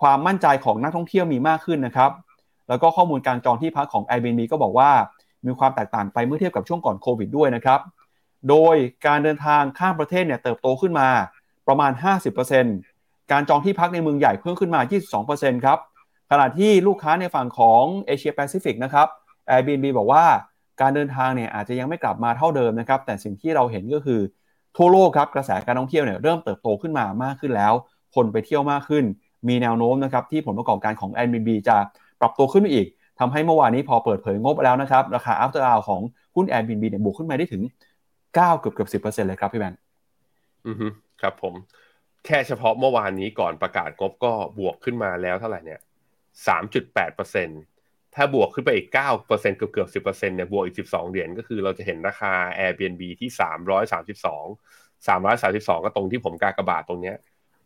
ความมั่นใจของนักท่องเที่ยวมีมากขึ้นนะครับ แล้วก็ข้อมูลการจองที่พักของ Airbnb ก็บอกว่ามีความแตกต่างไปเมื่อเทียบกับช่วงก่อนโควิดด้วยนะครับ โดยการเดินทางข้ามประเทศเนี่ยเติบโตขึ้นมาประมาณ 50%การจองที่พักในเมืองใหญ่เพิ่มขึ้นมา 22%ครับ ขณะที่ลูกค้าในฝั่งของเอเชียแปซิฟิกนะครับ Airbnb บอกว่า การเดินทางเนี่ยอาจจะยังไม่กลับมาเท่าเดิมนะครับ แต่สิ่งที่เราเห็นก็คือทั่วโลกครับกระแสการท่องเที่ยวเนี่ยเริ่มเติบโตขึ้นมามากขึ้นแล้ว คนไปเที่ยวมากขึ้น มีแนวโน้มนะครับที่ผลประกอบการของ Airbnb จะปรับตัวขึ้นอีกทำให้เมื่อวานนี้พอเปิดเผยงบแล้วนะครับ ราคา after hour ของหุ้น Airbnb เนี่ยบวกขึ้นมาได้ถึงเก้าเกือบเกือบสิบเปอร์เซ็นเลยครับพี่แบงค์อือฮึครับผม แค่เฉพาะเมื่อวานนี้ก่อนประกาศงบก็บวกขึ้นมาแล้วเท่าไหร่เนี่ยสามจุดแปดเปอร์เซ็น ถ้าบวกขึ้นไปอีกเก้าเปอร์เซ็นเกือบเกือบสิบเปอร์เซ็นเนี่ยบวกอีกสิบสองเหรียญก็คือเราจะเห็นราคา Airbnb ที่สามร้อยสามสิบสองสามร้อยสามสิบสองก็ตรงที่ผมกากระบาดตรงเนี้ย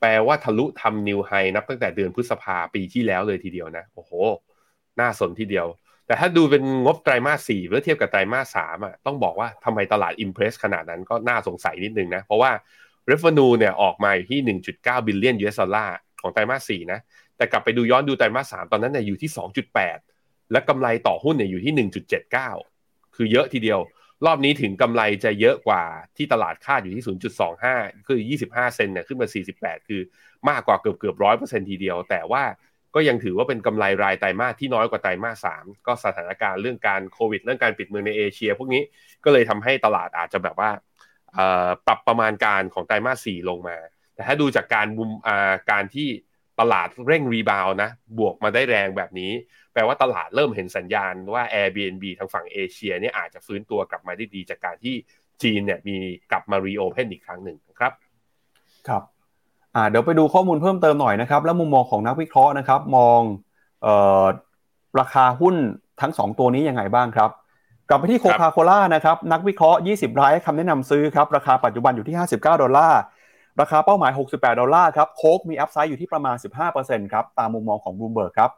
แปลว่าทะลุทำ new high นับตั้งแต่เดือนพฤษภาปีที่แล้วเลยทีเดียวนะ โอ้โห น่าสนทีเดียว แต่ถ้าดูเป็นงบไตรมาสสี่เมื่อเทียบกับไตรมาสสามอะต้องบอกว่าทำไมตลาด impress ขนาดนั้นก็น่าสงสัยนิดนึงนะ เพราะว่า revenue เนี่ยออกมาอยู่ที่ 1.9 บิลเลียน US ดอลลาร์ของไตรมาสสี่นะ แต่กลับไปดูย้อนดูไตรมาสสามตอนนั้นเนี่ยอยู่ที่ 2.8 และกำไรต่อหุ้นเนี่ยอยู่ที่ 1.79 คือเยอะทีเดียว รอบนี้ถึงกำไรจะเยอะกว่าที่ตลาดคาดอยู่ที่ 0.25 คือ 25 เซนเนี่ยขึ้นมา 48 คือมากกว่าเกือบเกือบร้อยเปอร์เซ็นทีเดียว แต่ว่าก็ยังถือว่าเป็นกำไรรายไตรมาสที่น้อยกว่าไตรมาสสามก็สถานการณ์เรื่องการโควิด เรื่องการปิดเมืองในเอเชีย พวกนี้ก็เลยทำให้ตลาดอาจจะแบบว่าปรับประมาณการของไตรมาสสี่ลงมา แต่ถ้าดูจากการบุมการที่ ตลาดเร่งรีบาวนะ บวกมาได้แรงแบบนี้ แปลว่าตลาดเริ่มเห็นสัญญาณว่า Airbnb ทางฝั่งเอเชียเนี่ยอาจจะฟื้นตัวกลับมาได้ดี จากการที่จีนเนี่ยมีกลับมา reopen อีกครั้งหนึ่งครับ ครับอ่าเดี๋ยวไปดูข้อมูลเพิ่มเติมหน่อยนะครับ แล้วมุมมองของนักวิเคราะห์นะครับ มองเอ่อราคาหุ้นทั้ง 2 ตัวนี้ยังไงบ้างครับ กลับไปที่โคคาโคล่านะครับ นักวิเคราะห์ 20 รายคำแนะนำซื้อครับ ราคาปัจจุบันอยู่ที่ 59 ดอลลาร์ ราคาเป้าหมาย 68 ดอลลาร์ครับโค้กมี upside อยู่ที่ประมาณ 15%ครับตามมุมมองของบลูเบิร์กครับ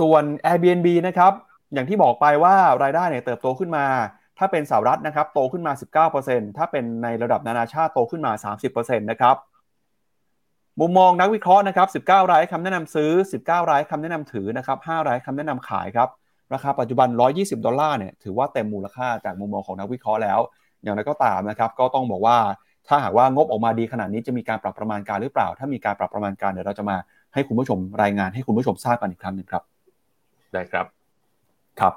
ส่วน Airbnb นะครับอย่างที่บอกไปว่ารายได้เนี่ยเติบโตขึ้นมา ถ้าเป็นสหรัฐนะครับโตขึ้นมา 19%ถ้าเป็นในระดับนานาชาติโตขึ้นมา 30%นะครับมุมมองนักวิเคราะห์นะครับ 19 รายคำแนะนำซื้อ 19 รายคำแนะนำถือนะครับ 5 รายคำแนะนำขายครับ ราคาปัจจุบัน 120 ดอลลาร์เนี่ย ถือว่าเต็มมูลค่าจากมุมมองของนักวิเคราะห์แล้ว อย่างไรก็ตามนะครับ ก็ต้องบอกว่า ถ้าหากว่างบออกมาดีขนาดนี้จะมีการปรับประมาณการหรือเปล่า ถ้ามีการปรับประมาณการเดี๋ยวเราจะมาให้คุณผู้ชมรายงานให้คุณผู้ชมทราบกันอีกครั้งหนึ่งครับ ได้ครับครับ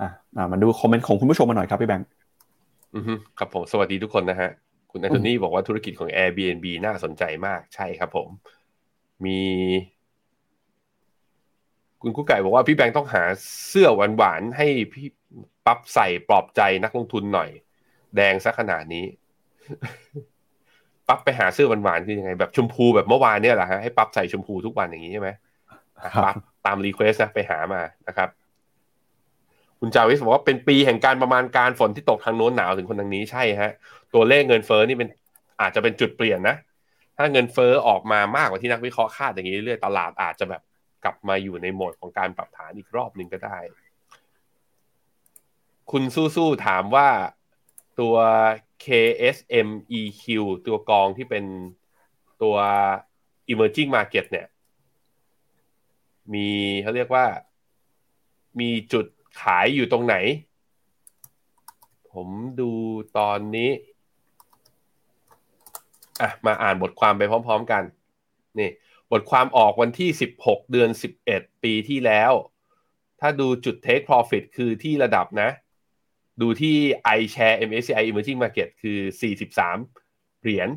อ่ามาดูคอมเมนต์ของคุณผู้ชมมาหน่อยครับพี่แบงค์อือครับผมสวัสดีทุกคนนะฮะ คุณแอนโทนีบอกว่าธุรกิจของ Airbnb น่าสนใจมากใช่ครับผม มี คุณกุ๊กไก่บอกว่าพี่แบงค์ต้องหาเสื้อหวานๆให้พี่ปั๊บใส่ปลอบใจนักลงทุนหน่อย แดงซะขนาดนี้ ปั๊บไปหาเสื้อหวานๆคือยังไงแบบชมพูแบบเมื่อวานเนี่ยแหละฮะให้ปั๊บใส่ชมพูทุกวันอย่างนี้ใช่ไหมปั๊บตาม request นะไปหามานะครับ คุณจาวิสบอกว่าเป็นปีแห่งการประมาณการฝนที่ตกทางโน้นหนาวถึงคนทางนี้ใช่ฮะ ตัวเลขเงินเฟ้อนี่เป็นอาจจะเป็นจุดเปลี่ยนนะ ถ้าเงินเฟ้อออกมามากกว่าที่นักวิเคราะห์คาดอย่างนี้เรื่อยตลาดอาจจะแบบกลับมาอยู่ในโหมดของการปรับฐานอีกรอบหนึ่งก็ได้ คุณสู้ๆถามว่าตัว KSMEQ ตัวกองที่เป็นตัว emerging market เนี่ย มีเขาเรียกว่า มีจุดขายอยู่ตรงไหน ผมดูตอนนี้ อะ มาอ่านบทความไปพร้อมๆกัน นี่ บทความออกวันที่ 16 เดือน 11 ปีที่แล้ว ถ้าดูจุด take profit คือที่ระดับนะ ดูที่ iShare MSCI Emerging Market คือ 43 เหรียญ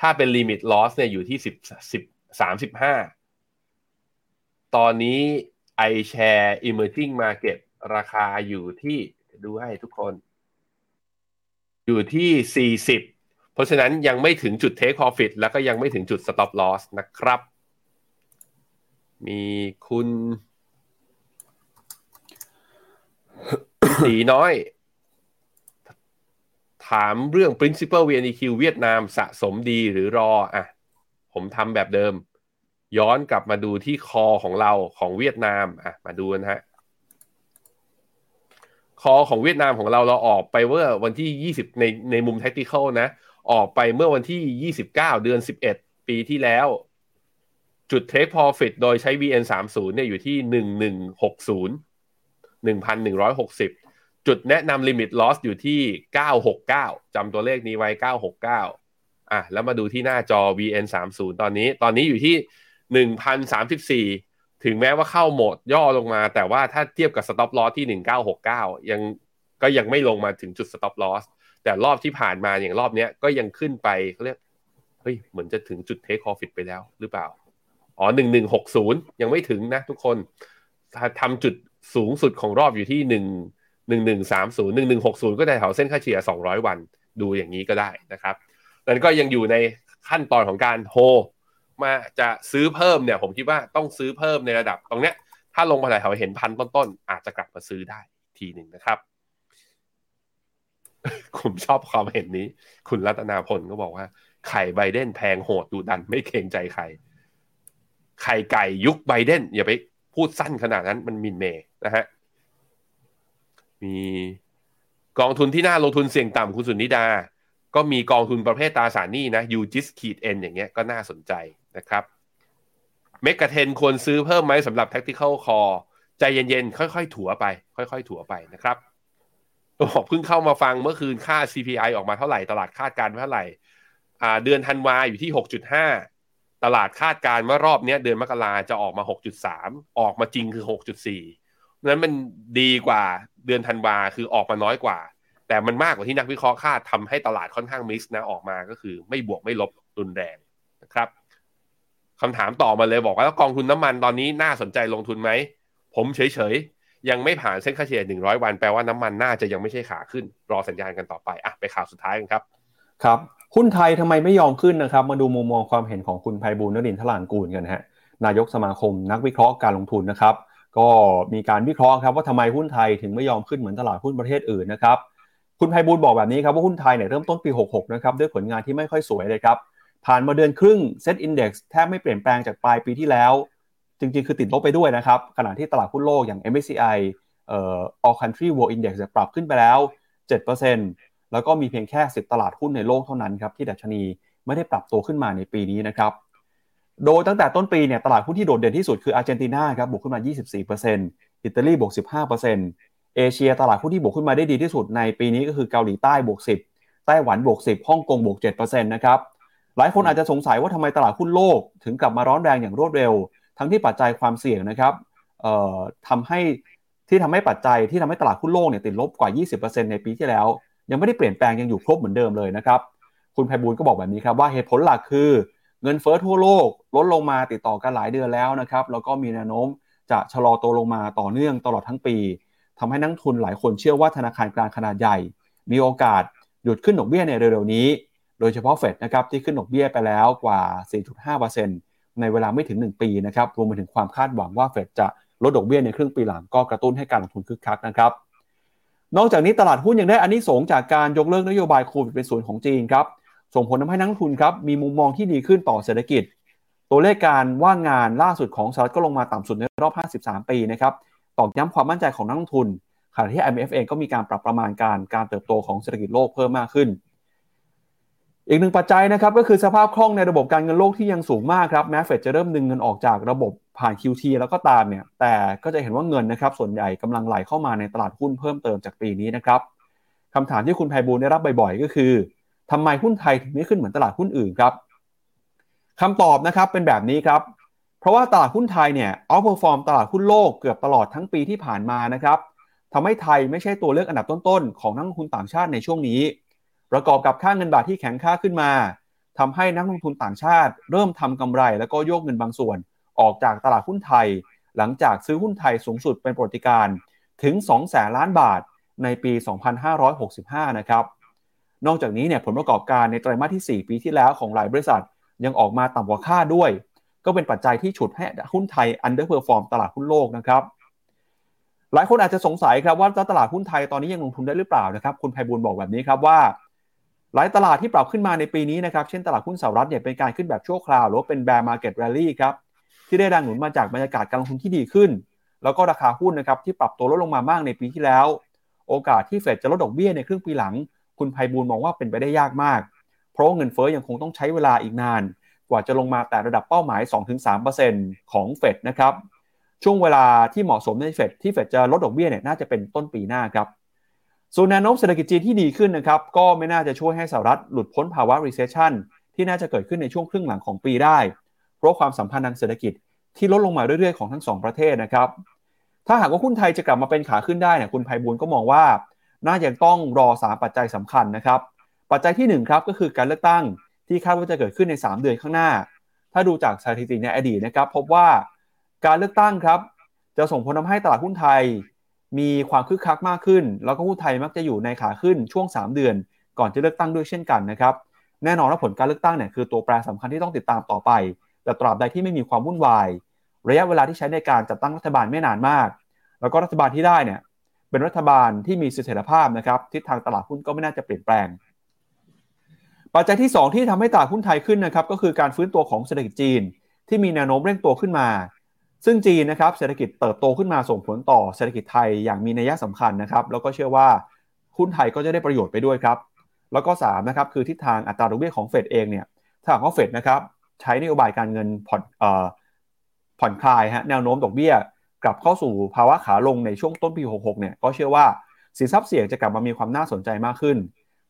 ถ้าเป็น limit loss เนี่ยอยู่ที่ 10 10 35 ตอนนี้ iShare Emerging Market ราคาอยู่ที่ดูให้ทุกคน อยู่ที่ 40 เพราะฉะนั้นยังไม่ถึงจุด take profit แล้วก็ยังไม่ถึงจุด stop loss นะครับ มีคุณสีน้อย ถามเรื่อง principal VNEQ เวียดนามสะสมดีหรือรออะผมทำแบบเดิม ย้อนกลับมาดูที่คอของเราของเวียดนามอะมาดูนะฮะคอของเวียดนามของเราเราออกไปเมื่อวันที่ 20 ในในมุม tactical นะ ออกไปเมื่อวันที่ 29 เดือน 11 ปีที่แล้ว จุด take profit โดยใช้ VN 30 เนี่ยอยู่ที่ 1160 1,160 จุดแนะนำ limit loss อยู่ที่ 969จำตัวเลขนี้ไว้ 969อะแล้วมาดูที่หน้าจอ VN 30ตอนนี้ ตอนนี้อยู่ที่ 1,034 ถึงแม้ว่าเข้าโหมดย่อลงมา แต่ว่าถ้าเทียบกับ stop loss ที่ 1969 ยังก็ยังไม่ลงมาถึงจุด stop loss แต่รอบที่ผ่านมาอย่างรอบนี้ก็ยังขึ้นไปเขาเรียกเฮ้ยเหมือนจะถึงจุด take profit ไปแล้วหรือเปล่า อ๋อ 1160 ยังไม่ถึงนะทุกคนทำจุดสูงสุดของรอบอยู่ที่ 1 1130 1160 ก็ได้แถวเส้นค่าเฉลี่ย 200 วันดูอย่างนี้ก็ได้นะครับนั้นก็ยังอยู่ในขั้นตอนของการโฮมาจะซื้อเพิ่มเนี่ย ผมคิดว่าต้องซื้อเพิ่มในระดับตรงเนี้ย ถ้าลงมาแถวเห็นพันต้นๆ อาจจะกลับมาซื้อได้ทีหนึ่งนะครับผมชอบความเห็นนี้ คุณรัตนาพลก็บอกว่า ไข่ไบเดนแพงโหดดูดันไม่เกรงใจใคร ไข่ไก่ยุคไบเดนอย่าไปพูดสั้นขนาดนั้นมันมินเมนะฮะ มีกองทุนที่น่าลงทุนเสี่ยงต่ำคุณสุนิดา ก็มีกองทุนประเภทตราสารหนี้นะยูจิสขีดเอ็นอย่างเงี้ยก็น่าสนใจนะครับเมกะเทนควรซื้อเพิ่มไหมสำหรับ tactical call ใจเย็นๆ ค่อยๆ ถัวไป ค่อยๆ ถัวไปนะครับบอกเพิ่งเข้ามาฟังเมื่อคืนค่า CPI ออกมาเท่าไหร่ ตลาดคาดการณ์เท่าไหร่เดือนธันวาอยู่ที่ 6.5 ตลาดคาดการณ์ว่ารอบนี้เดือนมกราจะออกมา 6.3 ออกมาจริงคือ 6.4นั้นมันดีกว่า เดือนธันวาคือออกมาน้อยกว่า แต่มันมากกว่าที่นักวิเคราะห์คาดทำให้ตลาดค่อนข้างมิกซ์นะออกมาก็คือ ไม่บวกไม่ลบรุนแรงนะครับคำถามต่อมาเลยบอกว่าแล้วกองทุนน้ำมันตอนนี้น่าสนใจลงทุนไหม ผมเฉยๆ ยังไม่ผ่านเส้นค่าเฉลี่ย100 วันแปลว่าน้ำมันน่าจะยังไม่ใช่ขาขึ้น รอสัญญาณกันต่อไปอะไปข่าวสุดท้ายกันครับ ครับหุ้นไทยทำไมไม่ยอมขึ้นนะครับ มาดูมุมมองความเห็นของคุณไพบูลนรินทรานกูลกันฮะนายกสมาคมนักวิเคราะห์การลงทุนนะครับ ก็มีการวิเคราะห์ครับว่าทำไมหุ้นไทยถึงไม่ยอมขึ้นเหมือนตลาดหุ้นประเทศอื่นนะครับคุณไพบูลบอกแบบนี้ครับว่าหุ้นไทยเนี่ยเริ่มต้นปี 66 นะครับด้วยผลงานที่ไม่ค่อยสวยเลยครับ ผ่านมาเดือนครึ่งเซ็ตอินดี x แทบไม่เปลี่ยนแปลงจากปลายปีที่แล้ว จริงๆ คือติดลบไปด้วยนะครับขณะที่ตลาดหุ้นโลกอย่าง MSCI เอ่อ All Country World Index ปรับขึ้นไปแล้ว 7%แล้วก็มีเพียงแค่ 10 ตลาดหุ้นในโลกเท่านั้นครับที่ดัชนีไม่ได้ปรับตัวขึ้นมาในปีนี้นะครับ โดยตั้งแต่ต้นปีเนี่ยตลาดหุ้นที่โดดเด่นที่สุดคืออาร์เจนตินาครับบวกขึ้นมา 24%อิตาลีบวก 15%เอเชียตลาดหุ้นที่บวกขึ้นมาได้ดีที่สุดในปีนี้ก็คือเกาหลีใต้บวก 10 ไต้หวันบวก 10ฮ่องกงบวก7%นะครับหลายคนอาจจะสงสัยว่าทำไมตลาดหุ้นโลก ถึงกลับมาร้อนแรงอย่างรวดเร็ว ทั้งที่ปัจจัยความเสี่ยงนะครับเอ่อทำให้ที่ทำให้ปัจจัยที่ทำให้ตลาดหุ้นโลกเนี่ยติดลบกว่า 20%ในปีที่แล้ว ยังไม่ได้เปลี่ยนแปลงยังอยู่ครบเหมือนเดิมเลยนะครับคุณไพบูลก็บอกแบบนี้ครับว่าเหตุผลหลักคือ เงินเฟ้อทั่วโลกลดลงมาติดต่อกันหลายเดือนแล้วนะครับ แล้วก็มีแนวโน้มจะชะลอตัวลงมาต่อเนื่องตลอดทั้งปีทำให้นักทุนหลายคนเชื่อว่าธนาคารกลางขนาดใหญ่ มีโอกาสหยุดขึ้นดอกเบี้ยในเร็วๆนี้ โดยเฉพาะเฟดนะครับที่ขึ้นดอกเบี้ยไปแล้วกว่า 4.5%ในเวลาไม่ถึง 1 ปีนะครับรวมไปถึงความคาดหวังว่าเฟดจะลดดอกเบี้ยในครึ่งปีหลังก็กระตุ้นให้การลงทุนคึกคักนะครับนอกจากนี้ตลาดหุ้นยังได้อันนี้สงจากการยกเลิกนโยบายโควิดเป็นส่วนของจีนครับ ส่งผลทำให้นักลงทุนครับมีมุมมองที่ดีขึ้นต่อเศรษฐกิจ ตัวเลขการว่างงานล่าสุดของสหรัฐก็ลงมาต่ำสุดในรอบ 53 ปีนะครับตอกย้ำความมั่นใจของนักลงทุนขณะที่ IMF เองก็มีการปรับประมาณการการเติบโตของเศรษฐกิจโลกเพิ่มมากขึ้น อีกหนึ่งปัจจัยนะครับก็คือสภาพคล่องในระบบการเงินโลกที่ยังสูงมากครับแม้เฟดจะเริ่มดึงเงินออกจากระบบผ่าน QT แล้วก็ตามเนี่ยแต่ก็จะเห็นว่าเงินนะครับส่วนใหญ่กำลังไหลเข้ามาในตลาดหุ้นเพิ่มเติมจากปีนี้นะครับคำถามที่คุณไพบูลได้รับบ่อยๆ ก็คือ ทำไมหุ้นไทยถึงไม่ขึ้นเหมือนตลาดหุ้นอื่นครับคำตอบนะครับเป็นแบบนี้ครับ เพราะว่าตลาดหุ้นไทยเนี่ย outperform ตลาดหุ้นโลกเกือบตลอดทั้งปีที่ผ่านมานะครับทำให้ไทยไม่ใช่ตัวเลือกอันดับต้นๆ ของนักลงทุนต่างชาติในช่วงนี้ ประกอบกับค่าเงินบาทที่แข็งค่าขึ้นมาทำให้นักลงทุนต่างชาติ เริ่มทำกำไรแล้วก็โยกเงินบางส่วน ออกจากตลาดหุ้นไทย หลังจากซื้อหุ้นไทยสูงสุดเป็นประวัติการณ์ถึง2แสนล้านบาทในปี 2565 นะครับ นอกจากนี้เนี่ยผลประกอบการในไตรมาสที่ 4 ปีที่แล้วของหลายบริษัท ยังออกมาต่ำกว่าคาดด้วย ก็เป็นปัจจัยที่ฉุดให้หุ้นไทย underperform ตลาดหุ้นโลกนะครับหลายคนอาจจะสงสัยครับว่าตลาดหุ้นไทยตอนนี้ยังลงทุนได้หรือเปล่านะครับคุณไพบูลย์บอกแบบนี้ครับว่า หลายตลาดที่ปรับขึ้นมาในปีนี้นะครับเช่นตลาดหุ้นสหรัฐเนี่ยเป็นการขึ้นแบบชั่วคราว หรือว่าเป็น bear market rally ครับที่ได้แรงหนุนมาจากบรรยากาศการลงทุนที่ดีขึ้น แล้วก็ราคาหุ้นนะครับที่ปรับตัวลดลงมามากในปีที่แล้ว โอกาสที่เฟดจะลดดอกเบี้ยในครึ่งปีหลัง คุณไพบูลมองว่าเป็นไปได้ยากมาก เพราะเงินเฟ้อยังคงต้องใช้เวลาอีกนาน กว่าจะลงมาแต่ระดับเป้าหมาย 2-3%ของเฟดนะครับ ช่วงเวลาที่เหมาะสมในเฟดที่เฟดจะลดดอกเบี้ยเนี่ยน่าจะเป็นต้นปีหน้าครับส่วนแนวโน้มเศรษฐกิจจีนที่ดีขึ้นนะครับก็ไม่น่าจะช่วยให้สหรัฐหลุดพ้นภาวะ recession ที่น่าจะเกิดขึ้นในช่วงครึ่งหลังของปีได้ เพราะความสัมพันธ์ทางเศรษฐกิจที่ลดลงมาเรื่อยๆของทั้งสองประเทศนะครับ ถ้าหากว่าหุ้นไทยจะกลับมาเป็นขาขึ้นได้เนี่ยคุณไพบูลก็มองว่า น่าจะต้องรอ 3 ปัจจัยสำคัญนะครับ ปัจจัยที่1ครับก็คือการเลือกตั้งที่คาดว่าจะเกิดขึ้นใน 3 เดือนข้างหน้า ถ้าดูจากสถิติในอดีตนะครับ พบว่าการเลือกตั้งครับจะส่งผลทำให้ตลาดหุ้นไทย มีความคึกคักมากขึ้น แล้วก็หุ้นไทยมักจะอยู่ในขาขึ้นช่วง 3 เดือน ก่อนจะเลือกตั้งด้วยเช่นกันนะครับ แน่นอนว่าผลการเลือกตั้งเนี่ยคือตัวแปรสำคัญที่ต้องติดตามต่อไป แต่ตราบใดที่ไม่มีความวุ่นวาย ระยะเวลาที่ใช้ในการจัดตั้งรัฐบาลไม่นานมาก แล้วก็รัฐบาลที่ได้เนี่ย เป็นรัฐบาลที่มีเสถียรภาพนะครับทิศทางตลาดหุ้นก็ไม่น่าจะเปลี่ยนแปลง ปัจจัยที่ 2 ที่ทำให้ตลาดหุ้นไทยขึ้นนะครับก็คือการฟื้นตัวของเศรษฐกิจจีน ที่มีแนวโน้มเร่งตัวขึ้นมา ซึ่งจีนนะครับเศรษฐกิจเติบโตขึ้นมาส่งผลต่อเศรษฐกิจไทยอย่างมีนัยสำคัญนะครับแล้วก็เชื่อว่าหุ้นไทยก็จะได้ประโยชน์ไปด้วยครับแล้วก็3นะครับคือทิศทางอัตราดอกเบี้ยของเฟดเองเนี่ยถ้าหากว่าเฟดนะครับใช้นโยบายการเงินผ่อนผ่อนคลายฮะแนวโน้มดอกเบี้ย กลับเข้าสู่ภาวะขาลงในช่วงต้นปี 66 เนี่ยก็เชื่อว่าสินทรัพย์เสี่ยงจะกลับมามีความน่าสนใจมากขึ้น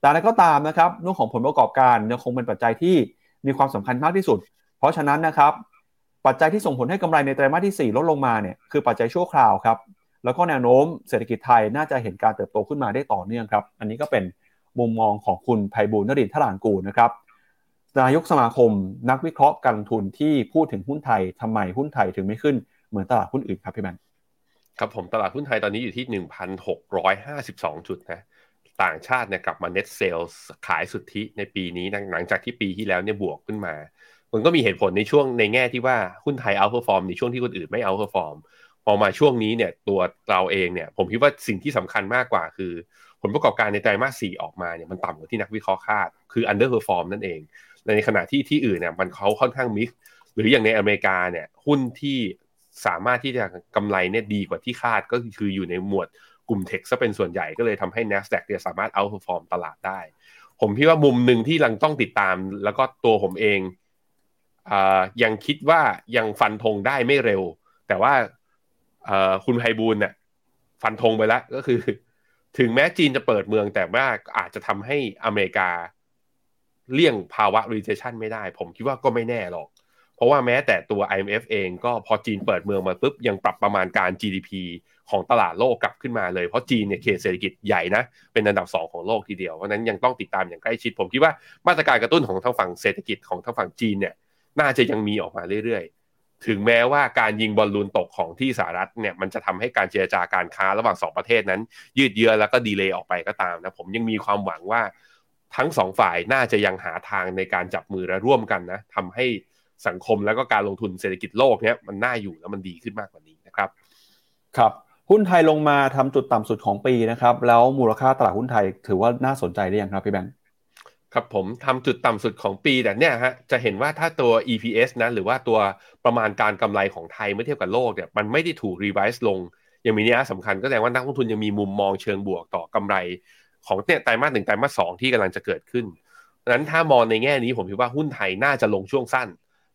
แต่อะไรก็ตามนะครับเรื่องของผลประกอบการยังคงเป็นปัจจัยที่มีความสำคัญมากที่สุด เพราะฉะนั้นนะครับปัจจัยที่ส่งผลให้กำไรในไตรมาสที่ 4 ลดลงมาเนี่ยคือปัจจัยชั่วคราวครับแล้วก็แนวโน้มเศรษฐกิจไทยน่าจะเห็นการเติบโตขึ้นมาได้ต่อเนื่องครับ อันนี้ก็เป็นมุมมองของคุณไพบูลนรินทรานกูลนะครับนายกสมาคมนักวิเคราะห์การลงทุนที่พูดถึงหุ้นไทยทำไมหุ้นไทยถึงไม่ขึ้น เหมือนตลาดหุ้นอื่นครับพี่แมนครับผมตลาดหุ้นไทยตอนนี้อยู่ที่ 1,652 จุดนะต่างชาติเนี่ยกลับมา net sales ขายสุทธิในปีนี้หลังจากที่ปีที่แล้วเนี่ยบวกขึ้นมา มันก็มีเหตุผลในช่วงในแง่ที่ว่าหุ้นไทย outperform ในช่วงที่คนอื่นไม่ outperform พอมาช่วงนี้เนี่ยตัวเราเองเนี่ยผมคิดว่าสิ่งที่สำคัญมากกว่าคือ ผลประกอบการในไตรมาสสี่ออกมาเนี่ยมันต่ำกว่าที่นักวิเคราะห์คาด คือ underperform นั่นเอง ในขณะที่ที่อื่นเนี่ยมันเขาค่อนข้างมิกหรืออย่างในอเมริกาเนี่ยหุ้นที่ สามารถที่จะกำไรเนี่ยดีกว่าที่คาดก็คืออยู่ในหมวดกลุ่มเทคซะเป็นส่วนใหญ่ก็เลยทำให้ NASDAQ เนี่ยสามารถเอาฟอร์มตลาดได้ ผมคิดว่ามุมหนึ่งที่ลังต้องติดตาม แล้วก็ตัวผมเองอยังคิดว่ายังฟันธงได้ไม่เร็ว แต่ว่าคุณไฮบูลเนี่ยฟันธงไปแล้วก็คือ ถึงแม้จีนจะเปิดเมืองแต่ว่าอาจจะทำให้อเมริกาเลี่ยงภาวะ recession ไม่ได้ ผมคิดว่าก็ไม่แน่หรอก เพราะว่าแม้แต่ตัว IMF เองก็พอจีนเปิดเมืองมาปุ๊บยังปรับประมาณการ GDP ของตลาดโลกกลับขึ้นมาเลย เพราะจีนเนี่ยเขตเศรษฐกิจใหญ่นะ เป็นอันดับ 2 ของโลกทีเดียว เพราะนั้นยังต้องติดตามอย่างใกล้ชิด ผมคิดว่ามาตรการกระตุ้นของทางฝั่งเศรษฐกิจของทางฝั่งจีนเนี่ยน่าจะยังมีออกมาเรื่อยๆ ถึงแม้ว่าการยิงบอลลูนตกของที่สหรัฐเนี่ยมันจะทำให้การเจรจาการค้าระหว่าง 2 ประเทศนั้น ยืดเยื้อแล้วก็ดีเลย์ออกไปก็ตามนะผมยังมีความหวังว่าทั้งสองฝ่ายน่าจะยังหาทางในการจับมือและร่วมกันนะทำให้ สังคมแล้วก็การลงทุนเศรษฐกิจโลกเนี้ยมันน่าอยู่แล้วมันดีขึ้นมากกว่านี้นะครับครับหุ้นไทยลงมาทำจุดต่ำสุดของปีนะครับ แล้วมูลค่าตลาดหุ้นไทยถือว่าน่าสนใจได้ยังครับพี่แบงค์ครับผมทำจุดต่ำสุดของปีแต่เนี่ยฮะจะเห็นว่าถ้าตัว EPS นะหรือว่าตัวประมาณการกำไรของไทยเมื่อเทียบกับโลกเนี่ยมันไม่ได้ถูกรีไวซ์ลง ยังมีนัยสำคัญก็แสดงว่านักลงทุนยังมีมุมมองเชิงบวกต่อกำไร ของเนี่ยไตรมาสหนึ่งไตรมาสสองที่กำลังจะเกิดขึ้นดังนั้นถ้ามองในแง่นี้ผมคิดว่าหุ้นไทยน่าจะลงช่วงสั้น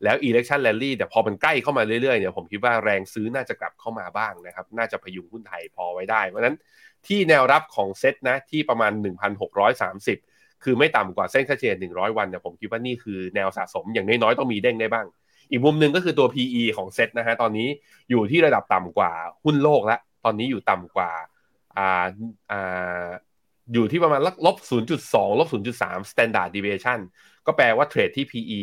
แล้ว election rally แต่พอมันใกล้เข้ามาเรื่อยๆเนี่ยผมคิดว่าแรงซื้อน่าจะกลับเข้ามาบ้างนะครับ น่าจะพยุงหุ้นไทยพอไว้ได้ เพราะนั้นที่แนวรับของเซ็ตนะที่ประมาณ 1,630 คือไม่ต่ำกว่าเส้นค่าเฉลี่ย100 วันเนี่ยผมคิดว่านี่คือแนวสะสมอย่างน้อยๆต้องมีเด้งได้บ้าง อีกมุมหนึ่งก็คือตัว PE ของเซ็ตนะฮะตอนนี้อยู่ที่ระดับต่ำกว่าหุ้นโลกแล้วตอนนี้อยู่ต่ำกว่าอ่าอ่าอยู่ที่ประมาณลบ 0.2 ลบ 0.3 standard deviation ก็แปลว่าเทรดที่ PE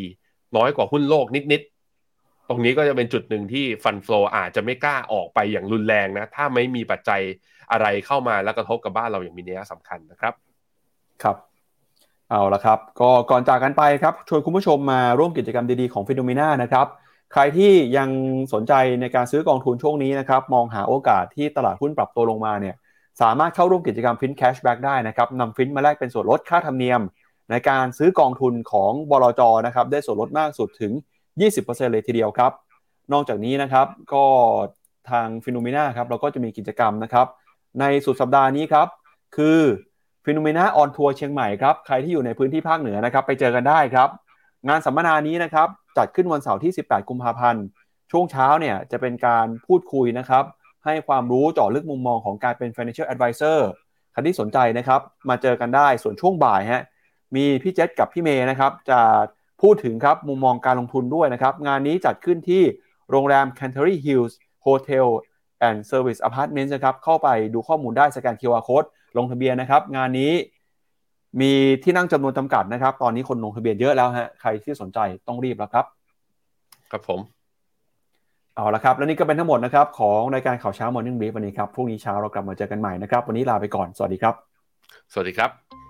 น้อยกว่าหุ้นโลกนิดๆ ตรงนี้ก็จะเป็นจุดหนึ่งที่ฟันฟลออาจจะไม่กล้าออกไปอย่างรุนแรงนะ ถ้าไม่มีปัจจัยอะไรเข้ามาแล้วกระทบกับบ้านเราอย่างมีนัยสำคัญนะครับ ครับ เอาละครับ ก็ก่อนจากกันไปครับ ชวนคุณผู้ชมมาร่วมกิจกรรมดีๆของ FINNOMENA นะครับ ใครที่ยังสนใจในการซื้อกองทุนช่วงนี้นะครับ มองหาโอกาสที่ตลาดหุ้นปรับตัวลงมาเนี่ย สามารถเข้าร่วมกิจกรรม FINN cashback ได้นะครับนำ FINN มาแลกเป็นส่วนลดค่าธรรมเนียม ในการซื้อกองทุนของบลจนะครับได้ส่วนลดมากสุดถึง 20%เลยทีเดียวครับ นอกจากนี้นะครับก็ทาง FINNOMENA ครับเราก็จะมีกิจกรรมนะครับ ในสุดสัปดาห์นี้ครับ คือ FINNOMENA on tour เชียงใหม่ครับ ใครที่อยู่ในพื้นที่ภาคเหนือนะครับ ไปเจอกันได้ครับ งานสัมมนานี้นะครับ จัดขึ้นวันเสาร์ที่ 18 กุมภาพันธ์ ช่วงเช้าเนี่ยจะเป็นการพูดคุยนะครับ ให้ความรู้เจาะลึกมุมมองของการเป็น financial advisor ใครที่สนใจนะครับ มาเจอกันได้ส่วนช่วงบ่ายฮะ มีพี่เจษกับพี่เมย์นะครับจะพูดถึงครับมุมมองการลงทุนด้วยนะครับ งานนี้จัดขึ้นที่โรงแรม Canterbury Hills Hotel and Service Apartments นะครับ เข้าไปดูข้อมูลได้สแกน QR Code ลงทะเบียนนะครับ งานนี้มีที่นั่งจำนวนจำกัดนะครับ ตอนนี้คนลงทะเบียนเยอะแล้วฮะใครที่สนใจต้องรีบแล้วครับ ครับผม เอาละครับ แล้วนี่ก็เป็นทั้งหมดนะครับ ของรายการข่าวเช้า Morning Brief วันนี้ครับพรุ่งนี้เช้าเรากลับมาเจอกันใหม่นะครับ วันนี้ลาไปก่อนสวัสดีครับ สวัสดีครับ